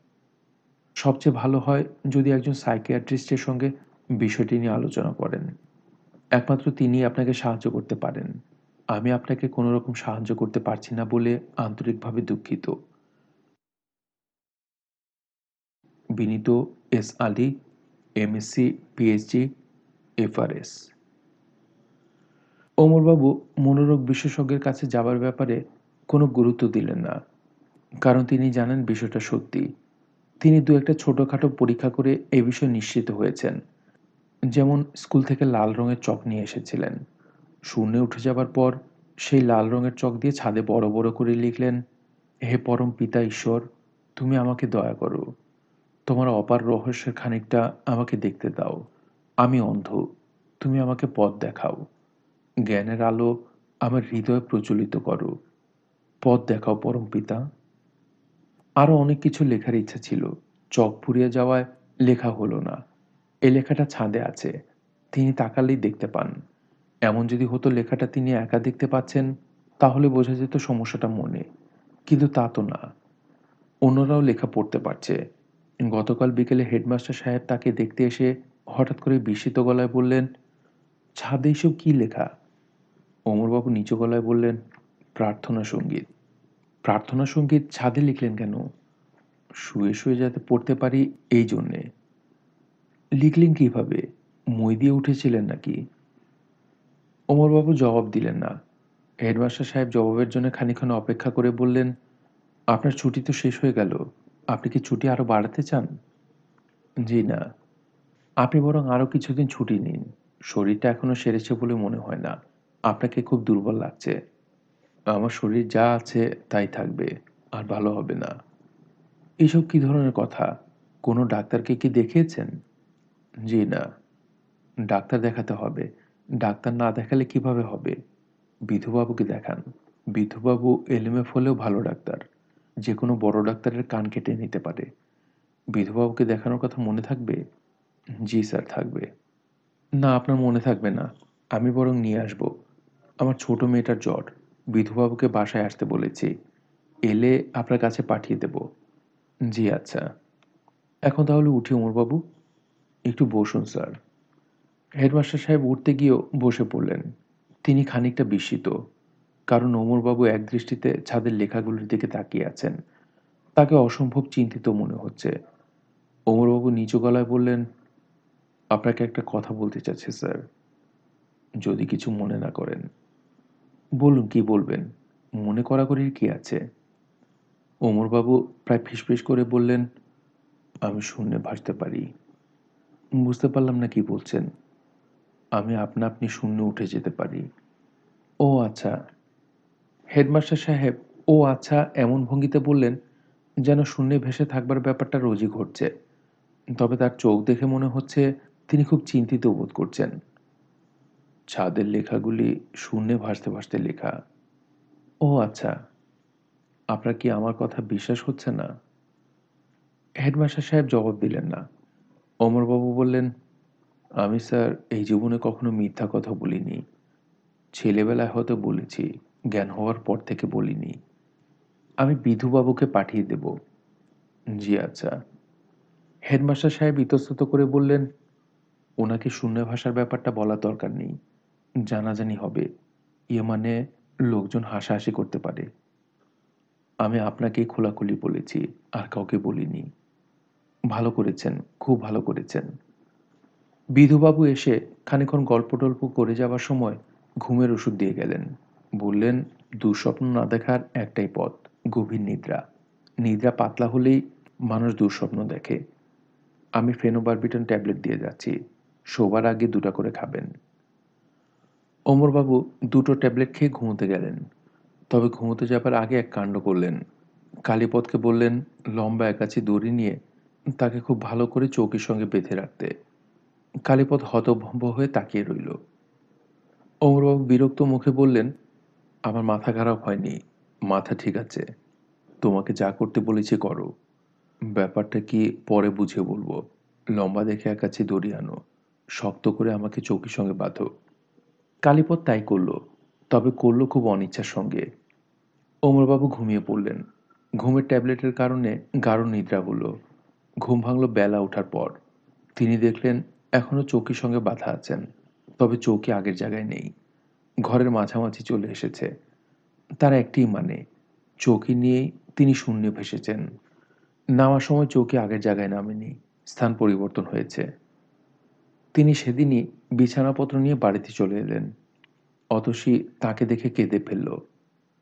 সবচেয়ে ভালো হয় যদি একজন সাইকিয়াট্রিস্টের সঙ্গে বিষয়টি নিয়ে আলোচনা করেন। একমাত্র তিনি আপনাকে সাহায্য করতে পারেন। আমি আপনাকে কোনো রকম সাহায্য করতে পারছি না বলে আন্তরিকভাবে দুঃখিত। বিনীত S Ali, MSc, PhD, FRS. অমরবাবু মনোরোগ বিশেষজ্ঞের কাছে যাবার ব্যাপারে কোনো গুরুত্ব দিলেন না, কারণ তিনি জানেন বিষয়টা সত্যি। তিনি দু একটা ছোটোখাটো পরীক্ষা করে এ বিষয়ে নিশ্চিত হয়েছেন, যেমন স্কুল থেকে লাল রঙের চক নিয়ে এসেছিলেন। শূন্যে উঠে যাবার পর সেই লাল রঙের চক দিয়ে ছাদে বড় বড় করে লিখলেন, হে পরম পিতা ঈশ্বর, তুমি আমাকে দয়া করো। তোমার অপার রহস্যের খানিকটা আমাকে দেখতে দাও। আমি অন্ধ, তুমি আমাকে পথ দেখাও। জ্ঞানের আলো আমার হৃদয় প্রচলিত করো। পথ দেখাও পরম পিতা। আরও অনেক কিছু লেখার ইচ্ছা ছিল। চক ফুরিয়ে যাওয়ায় লেখা হলো না। এই লেখাটা ছাদে আছে। তিনি তাকালেই দেখতে পান। এমন যদি হতো লেখাটা তিনি একা দেখতে পাচ্ছেন, তাহলে বোঝা যেত সমস্যাটা মনে। কিন্তু তা তো না। অন্যরাও লেখা পড়তে পারছে। গতকাল বিকেলে হেডমাস্টার সাহেব তাকে দেখতে এসে হঠাৎ করে বিস্মিত গলায় বললেন, ছাদে এইসব কী লেখা? অমরবাবু নিচু গলায় বললেন, প্রার্থনা সংগীত। প্রার্থনা সংগীত ছাদে লিখলেন কেন? শুয়ে শুয়ে যাতে পড়তে পারি এই জন্যে। লিখলেন কীভাবে? মই দিয়ে উঠেছিলেন নাকি? অমরবাবু জবাব দিলেন না। হেডমাস্টার সাহেব জবাবের জন্য খানিক্ষণ অপেক্ষা করে বললেন, আপনার ছুটি তো শেষ হয়ে গেল। আপনি কি ছুটি আরও বাড়াতে চান? জি না। আপনি বরং আরও কিছুদিন ছুটি নিন। শরীরটা এখনও সেরেছে বলে মনে হয় না। আপনাকে খুব দুর্বল লাগছে। আমার শরীর যা আছে তাই থাকবে, আর ভালো হবে না। এসব কি ধরনের কথা? কোনো ডাক্তারকে কি দেখিয়েছেন? জি না। ডাক্তার দেখাতে হবে। ডাক্তার না দেখালে কীভাবে হবে? বিধুবাবুকে দেখান। বিধুবাবু এলএমএফ হলেও ভালো ডাক্তার। যে কোনো বড় ডাক্তারের কান কেটে নিতে পারে। বিধুবাবুকে দেখানোর কথা মনে থাকবে? জি স্যার, থাকবে। না, আপনার মনে থাকবে না। আমি বরং নিয়ে আসব। আমার ছোট মেয়েটার জ্বর। বিধুবাবুকে বাসায় আসতে বলেছি। এলে আপনার কাছে পাঠিয়ে দেব। জি আচ্ছা। এখন তাহলে উঠি উমরবাবু। একটু বসুন, স্যার। হেডমাস্টার সাহেব উঠতে গিয়েও বসে পড়লেন। তিনি খানিকটা বিস্মিত, কারণ ওমরবাবু এক দৃষ্টিতে ছাদের লেখাগুলির দিকে তাকিয়ে আছেন। তাকে অসম্ভব চিন্তিত মনে হচ্ছে। ওমরবাবু নিচু গলায় বললেন, আপনাকে একটা কথা বলতে চাচ্ছি, স্যার। যদি কিছু মনে না করেন। বলুন, কি বলবেন? মনে করা করাকরির কি আছে? ওমরবাবু প্রায় ফিসফিস করে বললেন, আমি শূন্যে ভাসতে পারি। বুঝতে পারলাম না কি বলছেন। আমি আপনা আপনি শূন্য উঠে যেতে পারি। ও আচ্ছা। হেডমাস্টার সাহেব, ও আচ্ছা এমন ভঙ্গিতে বললেন যেন শূন্যে ভেসে থাকবার ব্যাপারটা রোজই ঘটছে। তবে তার চোখ দেখে মনে হচ্ছে তিনি খুব চিন্তিত বোধ করছেন। ছাদের লেখাগুলি শূন্যে ভাসতে ভাসতে লেখা। ও আচ্ছা। আপনার কি আমার কথা বিশ্বাস হচ্ছে না? হেডমাস্টার সাহেব জবাব দিলেন না। অমরবাবু বললেন আমি স্যার, এই জীবনে কখনো মিথ্যা কথা বলিনি। ছেলেবেলায় হয়তো বলেছি, জ্ঞান হওয়ার পর থেকে বলিনি। আমি বিধুবাবুকে পাঠিয়ে দেব। জি আচ্ছা। হেডমাস্টার সাহেব ইতস্তত করে বললেন, ওনাকে শূন্য ভাষার ব্যাপারটা বলার দরকার নেই। জানাজানি হবে। ইয়ে মানে লোকজন হাসাহাসি করতে পারে। আমি আপনাকেই খোলাখুলি বলেছি, আর কাউকে বলিনি। ভালো করেছেন, খুব ভালো করেছেন। বিধুবাবু এসে খানিক্ষণ গল্প টল্প করে যাবার সময় ঘুমের ওষুধ দিয়ে গেলেন। বললেন, দুঃস্বপ্ন না দেখার একটাই পথ, গভীর নিদ্রা। নিদ্রা পাতলা হলেই মানুষ দুঃস্বপ্ন দেখে। আমি ফেনোবারবিটন ট্যাবলেট দিয়ে যাচ্ছি। শোবার আগে দুটা করে খাবেন। অমরবাবু দুটো ট্যাবলেট খেয়ে ঘুমোতে গেলেন। তবে ঘুমোতে যাবার আগে এক কাণ্ড করলেন। কালীপদকে বললেন, লম্বা একাচি দড়ি নিয়ে তাকে খুব ভালো করে চৌকির সঙ্গে বেঁধে রাখতে। কালীপদ হতভম্ব হয়ে তাকিয়ে রইল। অমরবাবু বিরক্ত মুখে বললেন, আমার মাথা খারাপ হয়নি। মাথা ঠিক আছে। তোমাকে যা করতে বলেছি করো। ব্যাপারটা কি পরে বুঝে বলব। লম্বা দেখে একাছি দড়ি আনো। শক্ত করে আমাকে চৌকির সঙ্গে বাঁধো। কালীপদ তাই করল, তবে করল খুব অনিচ্ছার সঙ্গে। অমরবাবু ঘুমিয়ে পড়লেন। ঘুমের ট্যাবলেটের কারণে গাঢ় নিদ্রা হলো। ঘুম ভাঙল বেলা ওঠার পর। তিনি দেখলেন এখনও চৌকির সঙ্গে বাধা আছেন, তবে চৌকি আগের জায়গায় নেই। ঘরের মাঝামাঝি চলে এসেছে। তার একটি মানে চৌকি নিয়েই তিনি শূন্য ভেসেছেন। নামার সময় চৌকি আগের জায়গায় নামেনি, স্থান পরিবর্তন হয়েছে। তিনি সেদিনই বিছানাপত্র নিয়ে বাড়িতে চলে এলেন। অতসী তাকে দেখে কেঁদে ফেলল।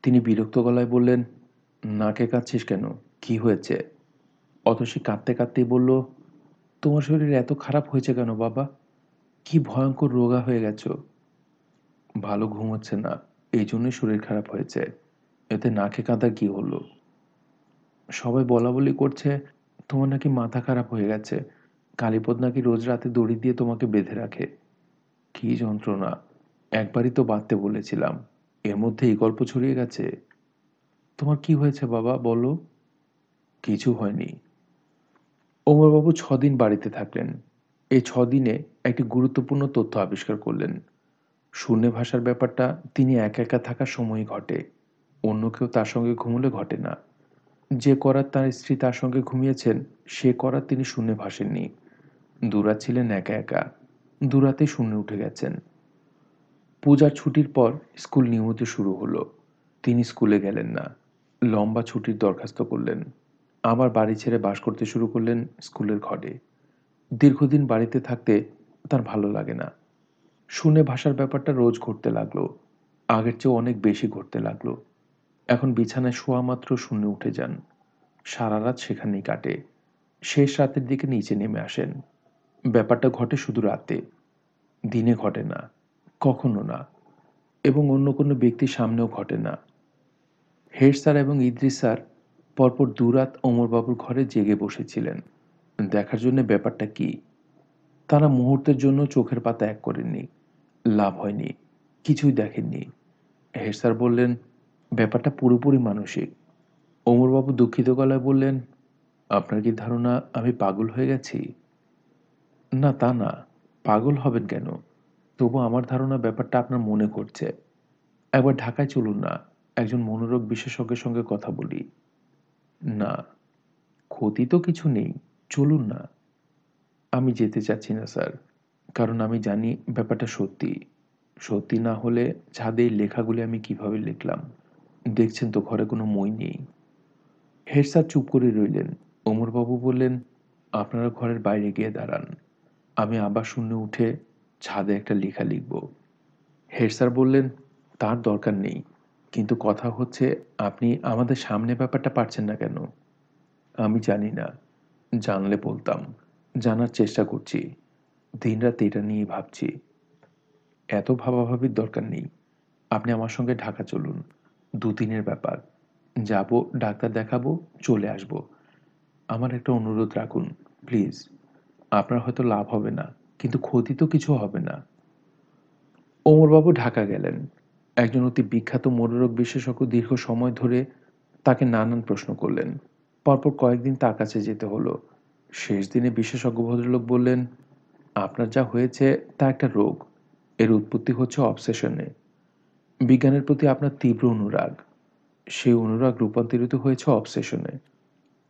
তিনি বিরক্ত গলায় বললেন নাকে কাঁদছিস কেন? কি হয়েছে? অতসী কাঁদতে কাঁদতেই বলল তোমার শরীর এত খারাপ হয়েছে কেন, বাবা? কি ভয়ঙ্কর রোগা হয়ে গেছো। ভালো ঘুম হচ্ছে না, এই জন্যই শরীর খারাপ হয়েছে। এতে নাকে কাঁদা কি হলো? সবাই বলা বলি করছে, তোমার নাকি মাথা খারাপ হয়ে গেছে। কালীপদ নাকি রোজ রাতে দড়ি দিয়ে তোমাকে বেঁধে রাখে। কি যন্ত্রণা। একবারই তো বাঁধতে বলেছিলাম। এর মধ্যে এই গল্প ছড়িয়ে গেছে। তোমার কি হয়েছে, বাবা? বলো। কিছু হয়নি। অমরবাবু ছদিন বাড়িতে থাকলেন। এই ছদিনে একটি গুরুত্বপূর্ণ তথ্য আবিষ্কার করলেন। শূন্য ভাষার ব্যাপারটা তিনি একা একা থাকার সময়ই ঘটে। অন্য কেউ তার সঙ্গে ঘুমলে ঘটে না। যে করার তার স্ত্রী তার সঙ্গে ঘুমিয়েছেন, সে করার তিনি শূন্যে ভাসেননি। দুরাত ছিলেন একা একা। দুরাতে শূন্য উঠে গেছেন। পূজার ছুটির পর স্কুল নিয়মিত শুরু হলো। তিনি স্কুলে গেলেন না। লম্বা ছুটির দরখাস্ত করলেন। আবার বাড়ি ছেড়ে বাস করতে শুরু করলেন স্কুলের ঘরে। দীর্ঘদিন বাড়িতে থাকতে তার ভালো লাগে না। শুনে ভাষার ব্যাপারটা রোজ ঘটতে লাগল। আগের চেয়ে অনেক বেশি ঘটতে লাগল। এখন বিছানায় শোয়া মাত্র শূন্য উঠে যান। সারা রাত সেখানেই কাটে। শেষ রাতের দিকে নিচে নেমে আসেন। ব্যাপারটা ঘটে শুধু রাতে। দিনে ঘটে না। কখনো না। এবং অন্য কোনো ব্যক্তির সামনেও ঘটে না। হেড স্যার এবং ইদ্রিস স্যার পরপর দুরাত অমরবাবুর ঘরে জেগে বসেছিলেন। দেখার জন্য ব্যাপারটা কি? তারা মুহূর্তের জন্য চোখের পাতা এক করেননি। লাভ হয়নি। কিছুই দেখেননি। হেড স্যার বললেন, ব্যাপারটা পুরোপুরি মানসিক। অমরবাবু দুঃখিত গলায় বললেন, আপনার কি ধারণা আমি পাগল হয়ে গেছি? না, তা না। পাগল হবেন কেন? তবু আমার ধারণা ব্যাপারটা আপনার মনে করছে। একবার ঢাকায় চলুন না। একজন মনোরোগ বিশেষজ্ঞের সঙ্গে কথা বলি। না, ক্ষতি তো কিছু নেই, চলুন না। আমি যেতে চাচ্ছি না, স্যার, কারণ আমি জানি ব্যাপারটা সত্যি। সত্যি না হলে ছাদে এই লেখাগুলি আমি কীভাবে লিখলাম? দেখছেন তো ঘরে কোনো মই নেই। হেড স্যার চুপ করে রইলেন। অমরবাবু বললেন, আপনারা ঘরের বাইরে গিয়ে দাঁড়ান। আমি আবার শূন্য উঠে ছাদে একটা লেখা লিখব। হেড স্যার বললেন, তার দরকার নেই। কিন্তু কথা হচ্ছে আপনি আমাদের সামনে ব্যাপারটা পারছেন না কেন? আমি জানি না। জানলে বলতাম। জানার চেষ্টা করছি। দিনরাত এটা নিয়ে ভাবছি। এত ভাবাভাবির দরকার নেই। আপনি আমার সঙ্গে ঢাকা চলুন। দুদিনের ব্যাপার। যাব, ডাক্তার দেখাবো, চলে আসব। আমার একটা অনুরোধ রাখুন, প্লিজ। আপনার হয়তো লাভ হবে না, কিন্তু ক্ষতি তো কিছু হবে না। ওমরবাবু ঢাকা গেলেন। একজন অতি বিখ্যাত মনোরোগ বিশেষজ্ঞ দীর্ঘ সময় ধরে তাকে নানান প্রশ্ন করলেন। পরপর কয়েকদিন তার কাছে যেতে হলো। শেষ দিনে বিশেষজ্ঞ ভদ্রলোক বললেন, আপনার যা হয়েছে তা একটা রোগ। এর উৎপত্তি হচ্ছে অবসেশনে। বিজ্ঞানের প্রতি আপনার তীব্র অনুরাগ। সেই অনুরাগ রূপান্তরিত হয়েছে অবসেশনে।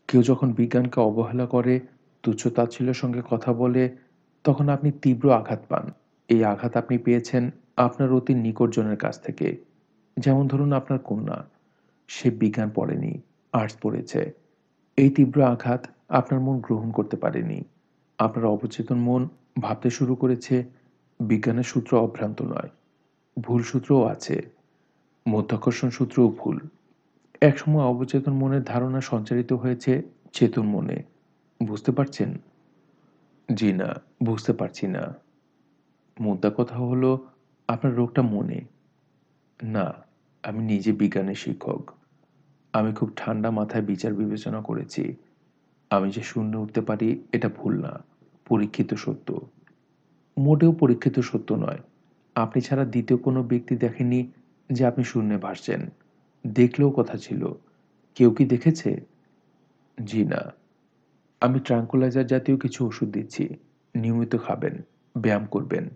কেউ যখন বিজ্ঞানকে অবহেলা করে, তুচ্ছ তাচ্ছিল্যের সঙ্গে কথা বলে, তখন আপনি তীব্র আঘাত পান। এই আঘাত আপনি পেয়েছেন আপনার অতি নিকটজনের কাছ থেকে। যেমন ধরুন আপনার কন্যা, সে বিজ্ঞান পড়েনি আর্টস পড়েছে। এই তীব্র আঘাত আপনার মন গ্রহণ করতে পারেনি। আপনার অবচেতন মন ভাবতে শুরু করেছে, বিজ্ঞানের সূত্র অভ্রান্ত নয়, ভুল সূত্রও আছে, মধ্যাকর্ষণ সূত্রও ভুল। একসময় অবচেতন মনের ধারণা সঞ্চারিত হয়েছে চেতন মনে। বুঝতে পারছেন? জি না, বুঝতে পারছি না। মুদ্রা কথা হলো আপনার রোগটা মনে? না, আমি নিজে বিজ্ঞানের শিক্ষক। আমি খুব ঠান্ডা মাথায় বিচার বিবেচনা করেছি। আমি যে শূন্য উঠতে পারি, এটা ভুল না, পরীক্ষিত সত্য। মোটেও পরীক্ষিত সত্য নয়। আপনি ছাড়া দ্বিতীয় কোনো ব্যক্তি দেখেনি যে আপনি শূন্যে ভাসছেন। দেখলেও কথা ছিল। কেউ কি দেখেছে? জি না। আমি ট্রাঙ্কুলাইজার জাতীয় কিছু ওষুধ দিচ্ছি। নিয়মিত খাবেন, ব্যায়াম করবেন।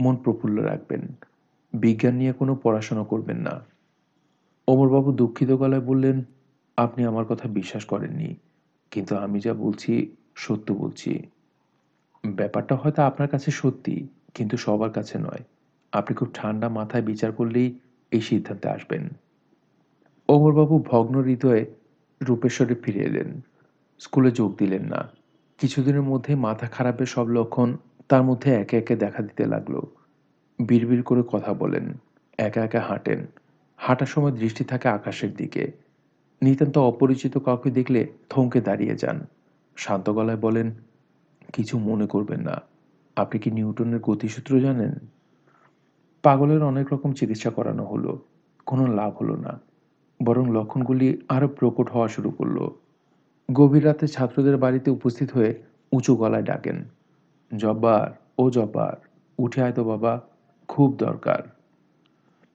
মন প্রফুল্ল রাখবেন। বিজ্ঞান নিয়ে কোনো পড়াশোনা করবেন না। অমরবাবু দুঃখিত গলায় বললেন, আপনি আমার কথা বিশ্বাস করেননি, কিন্তু আমি যা বলছি, সত্য বলছি। ব্যাপারটা হয়তো আপনার কাছে সত্যি, কিন্তু সবার কাছে নয়। আপনি খুব ঠান্ডা মাথায় বিচার করলেই এই সিদ্ধান্তে আসবেন। অমরবাবু ভগ্ন হৃদয়ে রূপেশ্বরে ফিরে এলেন। স্কুলে যোগ দিলেন না। কিছুদিনের মধ্যে মাথা খারাপের সব লক্ষণ তার মধ্যে একে একে দেখা দিতে লাগল। বিড়বিড় করে কথা বলেন, একা একা হাঁটেন। হাঁটার সময় দৃষ্টি থাকে আকাশের দিকে। নিতান্ত অপরিচিত কাউকে দেখলে থমকে দাঁড়িয়ে যান। শান্ত গলায় বলেন, কিছু মনে করবেন না। আপনি কি নিউটনের গতিসূত্র জানেন? পাগলের অনেক রকম চিকিৎসা করানো হলো। কোনো লাভ হলো না। বরং লক্ষণগুলি আরও প্রকট হওয়া শুরু করল। গভীর রাতে ছাত্রদের বাড়িতে উপস্থিত হয়ে উঁচু গলায় ডাকেন। জব্বার, ও জব্বার, উঠে আয় তো বাবা, খুব দরকার।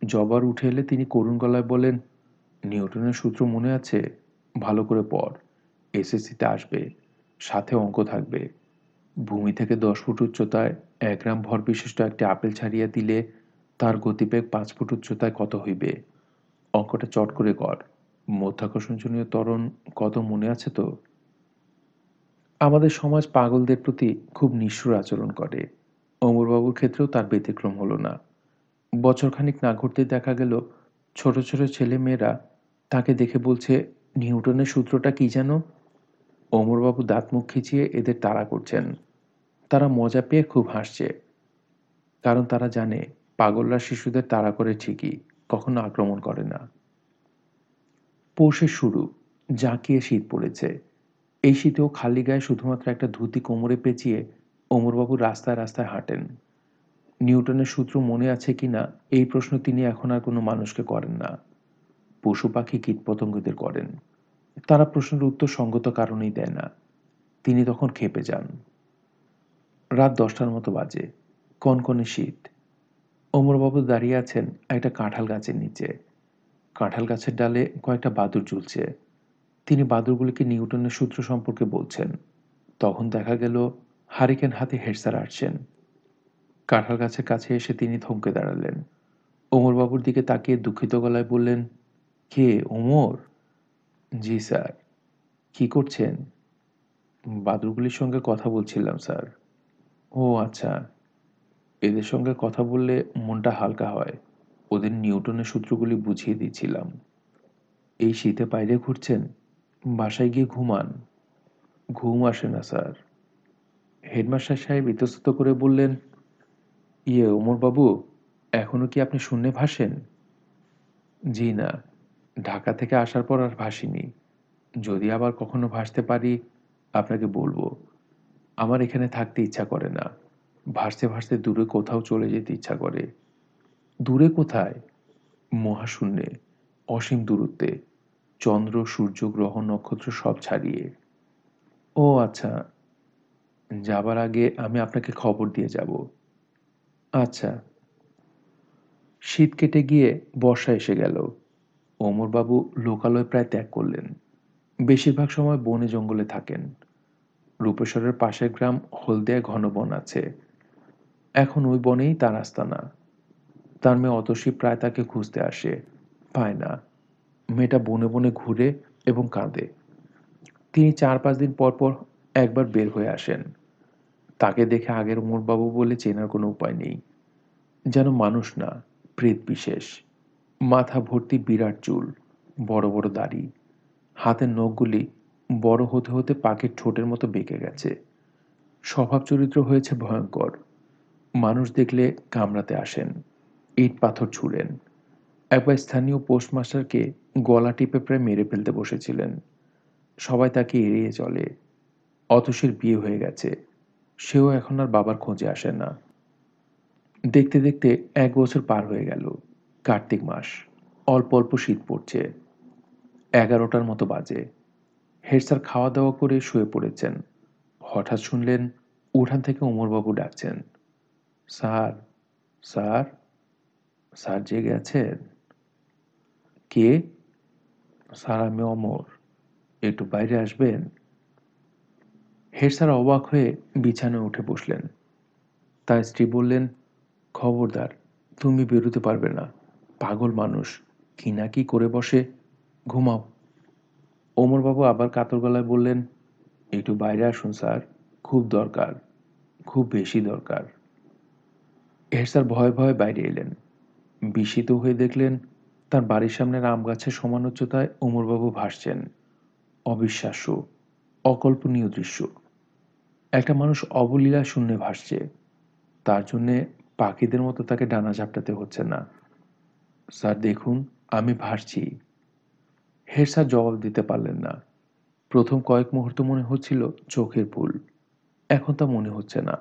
জবার উঠে এলে তিনি করুণ গলায় বলেন, নিউটনের সূত্র মনে আছে, ভালো করে পড় এসএসসিতে আসবে, সাথে অঙ্ক থাকবে। ভূমি থেকে দশ ফুট উচ্চতায় এক গ্রাম ভর বিশিষ্ট একটি আপেল ছাড়িয়া দিলে তার গতিবেগ পাঁচ ফুট উচ্চতায় কত হইবে? অঙ্কটা চট করে কর। মধ্যাকর্ষণজনীয় ত্বরণ কত মনে আছে তো আমাদের সমাজ পাগলদের প্রতি খুব নিষ্ঠুর আচরণ করে। অমরবাবুর ক্ষেত্রেও তার ব্যতিক্রম হলো না। বছরখানিক না ঘুরতে দেখা গেল, ছোট ছোট ছেলে মেয়েরা তাকে দেখে বলছে, নিউটনের সূত্রটা কি যেন অমরবাবু দাঁত মুখ খিচিয়ে এদের তাড়া করছেন। তারা মজা পেয়ে খুব হাসছে। কারণ তারা জানে, পাগলরা শিশুদের তাড়া করে ঠিকই, কখনো আক্রমণ করে না। পৌষের শুরু, জাঁকিয়ে শীত পড়েছে। এই শীতেও খালি গায়ে শুধুমাত্র একটা ধুতি কোমরে পেঁচিয়ে অমরবাবু রাস্তায় রাস্তায় হাঁটেন। নিউটনের সূত্র মনে আছে কিনা এই প্রশ্ন তিনি এখন আর কোনো মানুষকে করেন না। পশু পাখি কীটপতঙ্গদের করেন। তারা প্রশ্নের উত্তর সঙ্গত কারণেই দেয় না। তিনি তখন খেপে যান। রাত দশটার মতো বাজে। কনকনে শীত। অমরবাবু দাঁড়িয়ে আছেন একটা কাঁঠাল গাছের নিচে। কাঁঠাল গাছের ডালে কয়েকটা বাদুর ঝুলছে। তিনি বাদুরগুলিকে নিউটনের সূত্র সম্পর্কে বলছেন। তখন দেখা গেল, হারিকেন হাতে হেডসার আসছেন কাঁঠাল গাছের কাছে এসে তিনি থমকে দাঁড়ালেন। ওমরবাবুর দিকে তাকিয়ে দুঃখিত গলায় বললেন, কে, ওমর? জি, স্যার। কি করছেন? বাদুরগুলির সঙ্গে কথা বলছিলাম, স্যার। ও আচ্ছা। এদের সঙ্গে কথা বললে মনটা হালকা হয়। ওদের নিউটনের সূত্রগুলি বুঝিয়ে দিচ্ছিলাম। এই শীতে বাইরে ঘুরছেন? বাসায় গিয়ে ঘুমান। ঘুম আসে না, স্যার। হেডমাস্টার সাহেব ইতস্তত করে বললেন ইয়ে ওমরবাবু, এখনও কি আপনি শূন্যে ভাসেন? জি না, ঢাকা থেকে আসার পর আর ভাসিনি। যদি আবার কখনো ভাসতে পারি, আপনাকে বলব। আমার এখানে থাকতে ইচ্ছা করে না। ভাসতে ভাসতে দূরে কোথাও চলে যেতে ইচ্ছা করে। দূরে কোথায়? মহাশূন্যে, অসীম দূরত্বে। চন্দ্র, সূর্য, গ্রহ, নক্ষত্র সব ছাড়িয়ে। ও আচ্ছা যাবার আগে আমি আপনাকে খবর দিয়ে যাব। আচ্ছা। শীত কেটে গিয়ে বর্ষা এসে গেল। অমরবাবু লোকালয় প্রায় ত্যাগ করলেন। বেশিরভাগ সময় বনে জঙ্গলে থাকেন। রূপেশ্বরের পাশের গ্রাম হলদিয়া ঘন বন আছে। এখন ওই বনেই তার আস্তানা। তার মেয়ে অতসী প্রায় তাকে খুঁজতে আসে। পায় না। মেয়েটা বনে বনে ঘুরে এবং কাঁদে। তিনি চার পাঁচ দিন পর পর একবার বের হয়ে আসেন। তাকে দেখে আগের উমরবাবু বলে চেনার কোনো উপায় নেই। যেন মানুষ না, প্রেত বিশেষ। মাথা ভর্তি বিরাট চুল, বড় বড় দাড়ি। হাতের নখগুলি বড় হতে হতে পাখির ঠোঁটের মতো বেঁকে গেছে। স্বভাব চরিত্র হয়েছে ভয়ঙ্কর। মানুষ দেখলে কামড়াতে আসেন, ইট পাথর ছুঁড়েন। একবার স্থানীয় পোস্টমাস্টারকে গলা টিপে প্রায় মেরে ফেলতে বসেছিলেন। সবাই তাকে এড়িয়ে চলে। অতসীর বিয়ে হয়ে গেছে। সেও এখন আর বাবার খোঁজে আসে না। দেখতে দেখতে এক বছর পার হয়ে গেল, কার্তিক মাস। অল্প অল্প শীত পড়ছে। এগারোটার মতো বাজে। হেড স্যার খাওয়া দাওয়া করে শুয়ে পড়েছেন। হঠাৎ শুনলেন উঠান থেকে উমরবাবু ডাকছেন। স্যার স্যার স্যার জেগে আছেন? কে? আমি অমর। একটু বাইরে আসবেন? হেড স্যার অবাক হয়ে বিছানায় উঠে বসলেন। তার স্ত্রী বললেন, খবরদার, তুমি বেরোতে পারবে না। পাগল মানুষ, কি না কি করে বসে? ঘুমাও। ওমরবাবু আবার কাতর গলায় বললেন, একটু বাইরে আসুন স্যার, খুব দরকার, খুব বেশি দরকার। স্যার ভয়ে ভয়ে বাইরে এলেন। বিস্মিত হয়ে দেখলেন তার বাড়ির সামনের আম গাছের সমান উচ্চতায় ওমরবাবু ভাসছেন। অবিশ্বাস্য, অকল্পনীয় দৃশ্য। একটা মানুষ অবলীলা শূন্যে ভাসছে। তার জন্যে পাখিদের মতো তাকে ডানা ঝাপটাতে হচ্ছে না। স্যার, দেখুন, আমি ভাসছি। হের স্যার জবাব দিতে পারলেন না। প্রথম কয়েক মুহূর্ত মনে হচ্ছিল চোখের ভুল এখন তা মনে হচ্ছে না।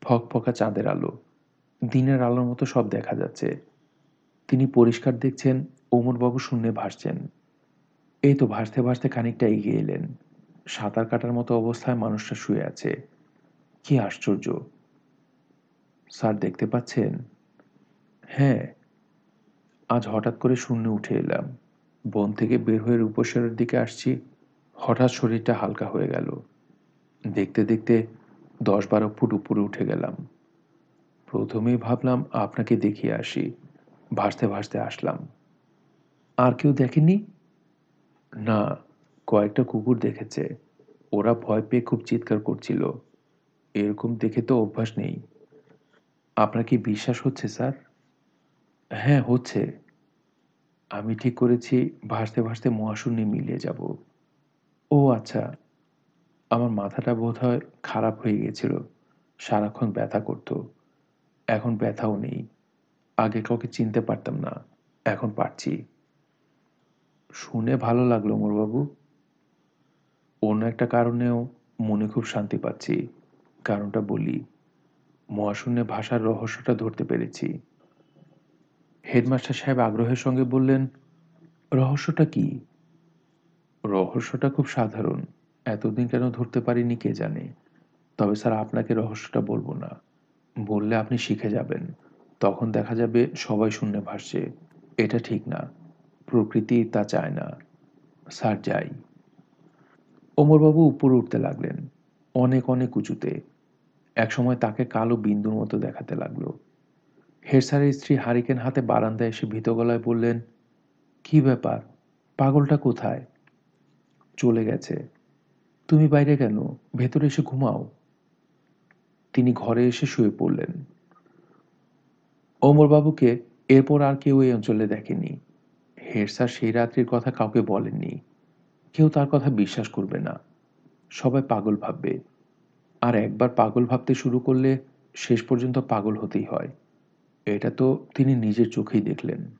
ফক ফকা চাঁদের আলো। দিনের আলোর মতো সব দেখা যাচ্ছে। তিনি পরিষ্কার দেখছেন, ওমরবাবু শূন্যে ভাসছেন। এই তো ভাসতে ভাসতে খানিকটা এগিয়ে এলেন। সাঁতার কাটার মতো অবস্থায় মানুষটা শুয়ে আছে। কি আশ্চর্য। স্যার দেখতে পাচ্ছেন? হ্যাঁ। আজ হঠাৎ করে শূন্য উঠে এলাম। বন থেকে বের হয়ে রূপসরের দিকে আসছি। হঠাৎ শরীরটা হালকা হয়ে গেল। দেখতে দেখতে দশ বারো ফুট উপরে উঠে গেলাম। প্রথমেই ভাবলাম, আপনাকে দেখিয়ে আসি। ভাসতে ভাসতে আসলাম। আর কেউ দেখেনি? না, কয়েকটা কুকুর দেখেছে। ওরা ভয় পেয়ে খুব চিৎকার করছিল। এরকম দেখে তো অভ্যাস নেই। আপনার কি বিশ্বাস হচ্ছে, স্যার? হ্যাঁ হচ্ছে। আমি ঠিক করেছি, ভাসতে ভাসতে মহাশূন্যে মিলিয়ে যাব। ও আচ্ছা আমার মাথাটা বোধ হয় খারাপ হয়ে গেছিল সারাক্ষণ ব্যথা করত। এখন ব্যথাও নেই। আগে কাউকে চিনতে পারতাম না। এখন পারছি। শুনে ভালো লাগল মোরবাবু। অন্য একটা কারণেও মনে খুব শান্তি পাচ্ছি। কারণটা বলি, মহাশূন্যে ভাষার রহস্যটা ধরতে পেরেছি। হেডমাস্টার সাহেব আগ্রহের সঙ্গে বললেন, রহস্যটা কি? রহস্যটা খুব সাধারণ। এতদিন কেন ধরতে পারিনি কে জানে। তবে স্যার, আপনাকে রহস্যটা বলব না। বললে আপনি শিখে যাবেন। তখন দেখা যাবে সবাই শূন্য ভাসছে। এটা ঠিক না। প্রকৃতি তা চায় না। স্যার যাই। অমরবাবু উপরে উঠতে লাগলেন, অনেক অনেক উঁচুতে। একসময় তাকে কালো বিন্দুর মতো দেখাতে লাগল। হেড স্যারের স্ত্রী হারিকেন হাতে বারান্দায় এসে ভীত গলায় বললেন, কি ব্যাপার? পাগলটা কোথায়? চলে গেছে। তুমি বাইরে কেন? ভেতরে এসে ঘুমাও। তিনি ঘরে এসে শুয়ে পড়লেন। ওমরবাবুকে এরপর আর কেউ এই অঞ্চলে দেখেনি। হেড স্যার সেই রাত্রির কথা কাউকে বলেননি। কেউ তার কথা বিশ্বাস করবে না। সবাই পাগল ভাববে। আর একবার পাগল ভাবতে শুরু করলে শেষ পর্যন্ত পাগল হতেই হয়। এটা তো তিনি নিজের চোখেই দেখলেন।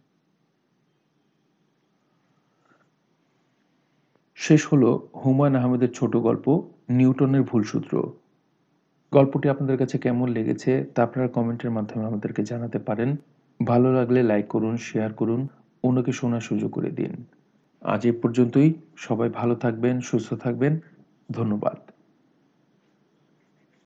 শেষ হলো হুমায়ুন আহমেদের ছোট গল্প, নিউটনের ভুলসূত্র। গল্পটি আপনাদের কাছে কেমন লেগেছে তা আপনারা কমেন্টের মাধ্যমে আমাদেরকে জানাতে পারেন। ভালো লাগলে লাইক করুন, শেয়ার করুন, অন্যকে শোনার সুযোগ করে দিন। আজ এ পর্যন্তই। সবাই ভালো থাকবেন, সুস্থ থাকবেন। ধন্যবাদ।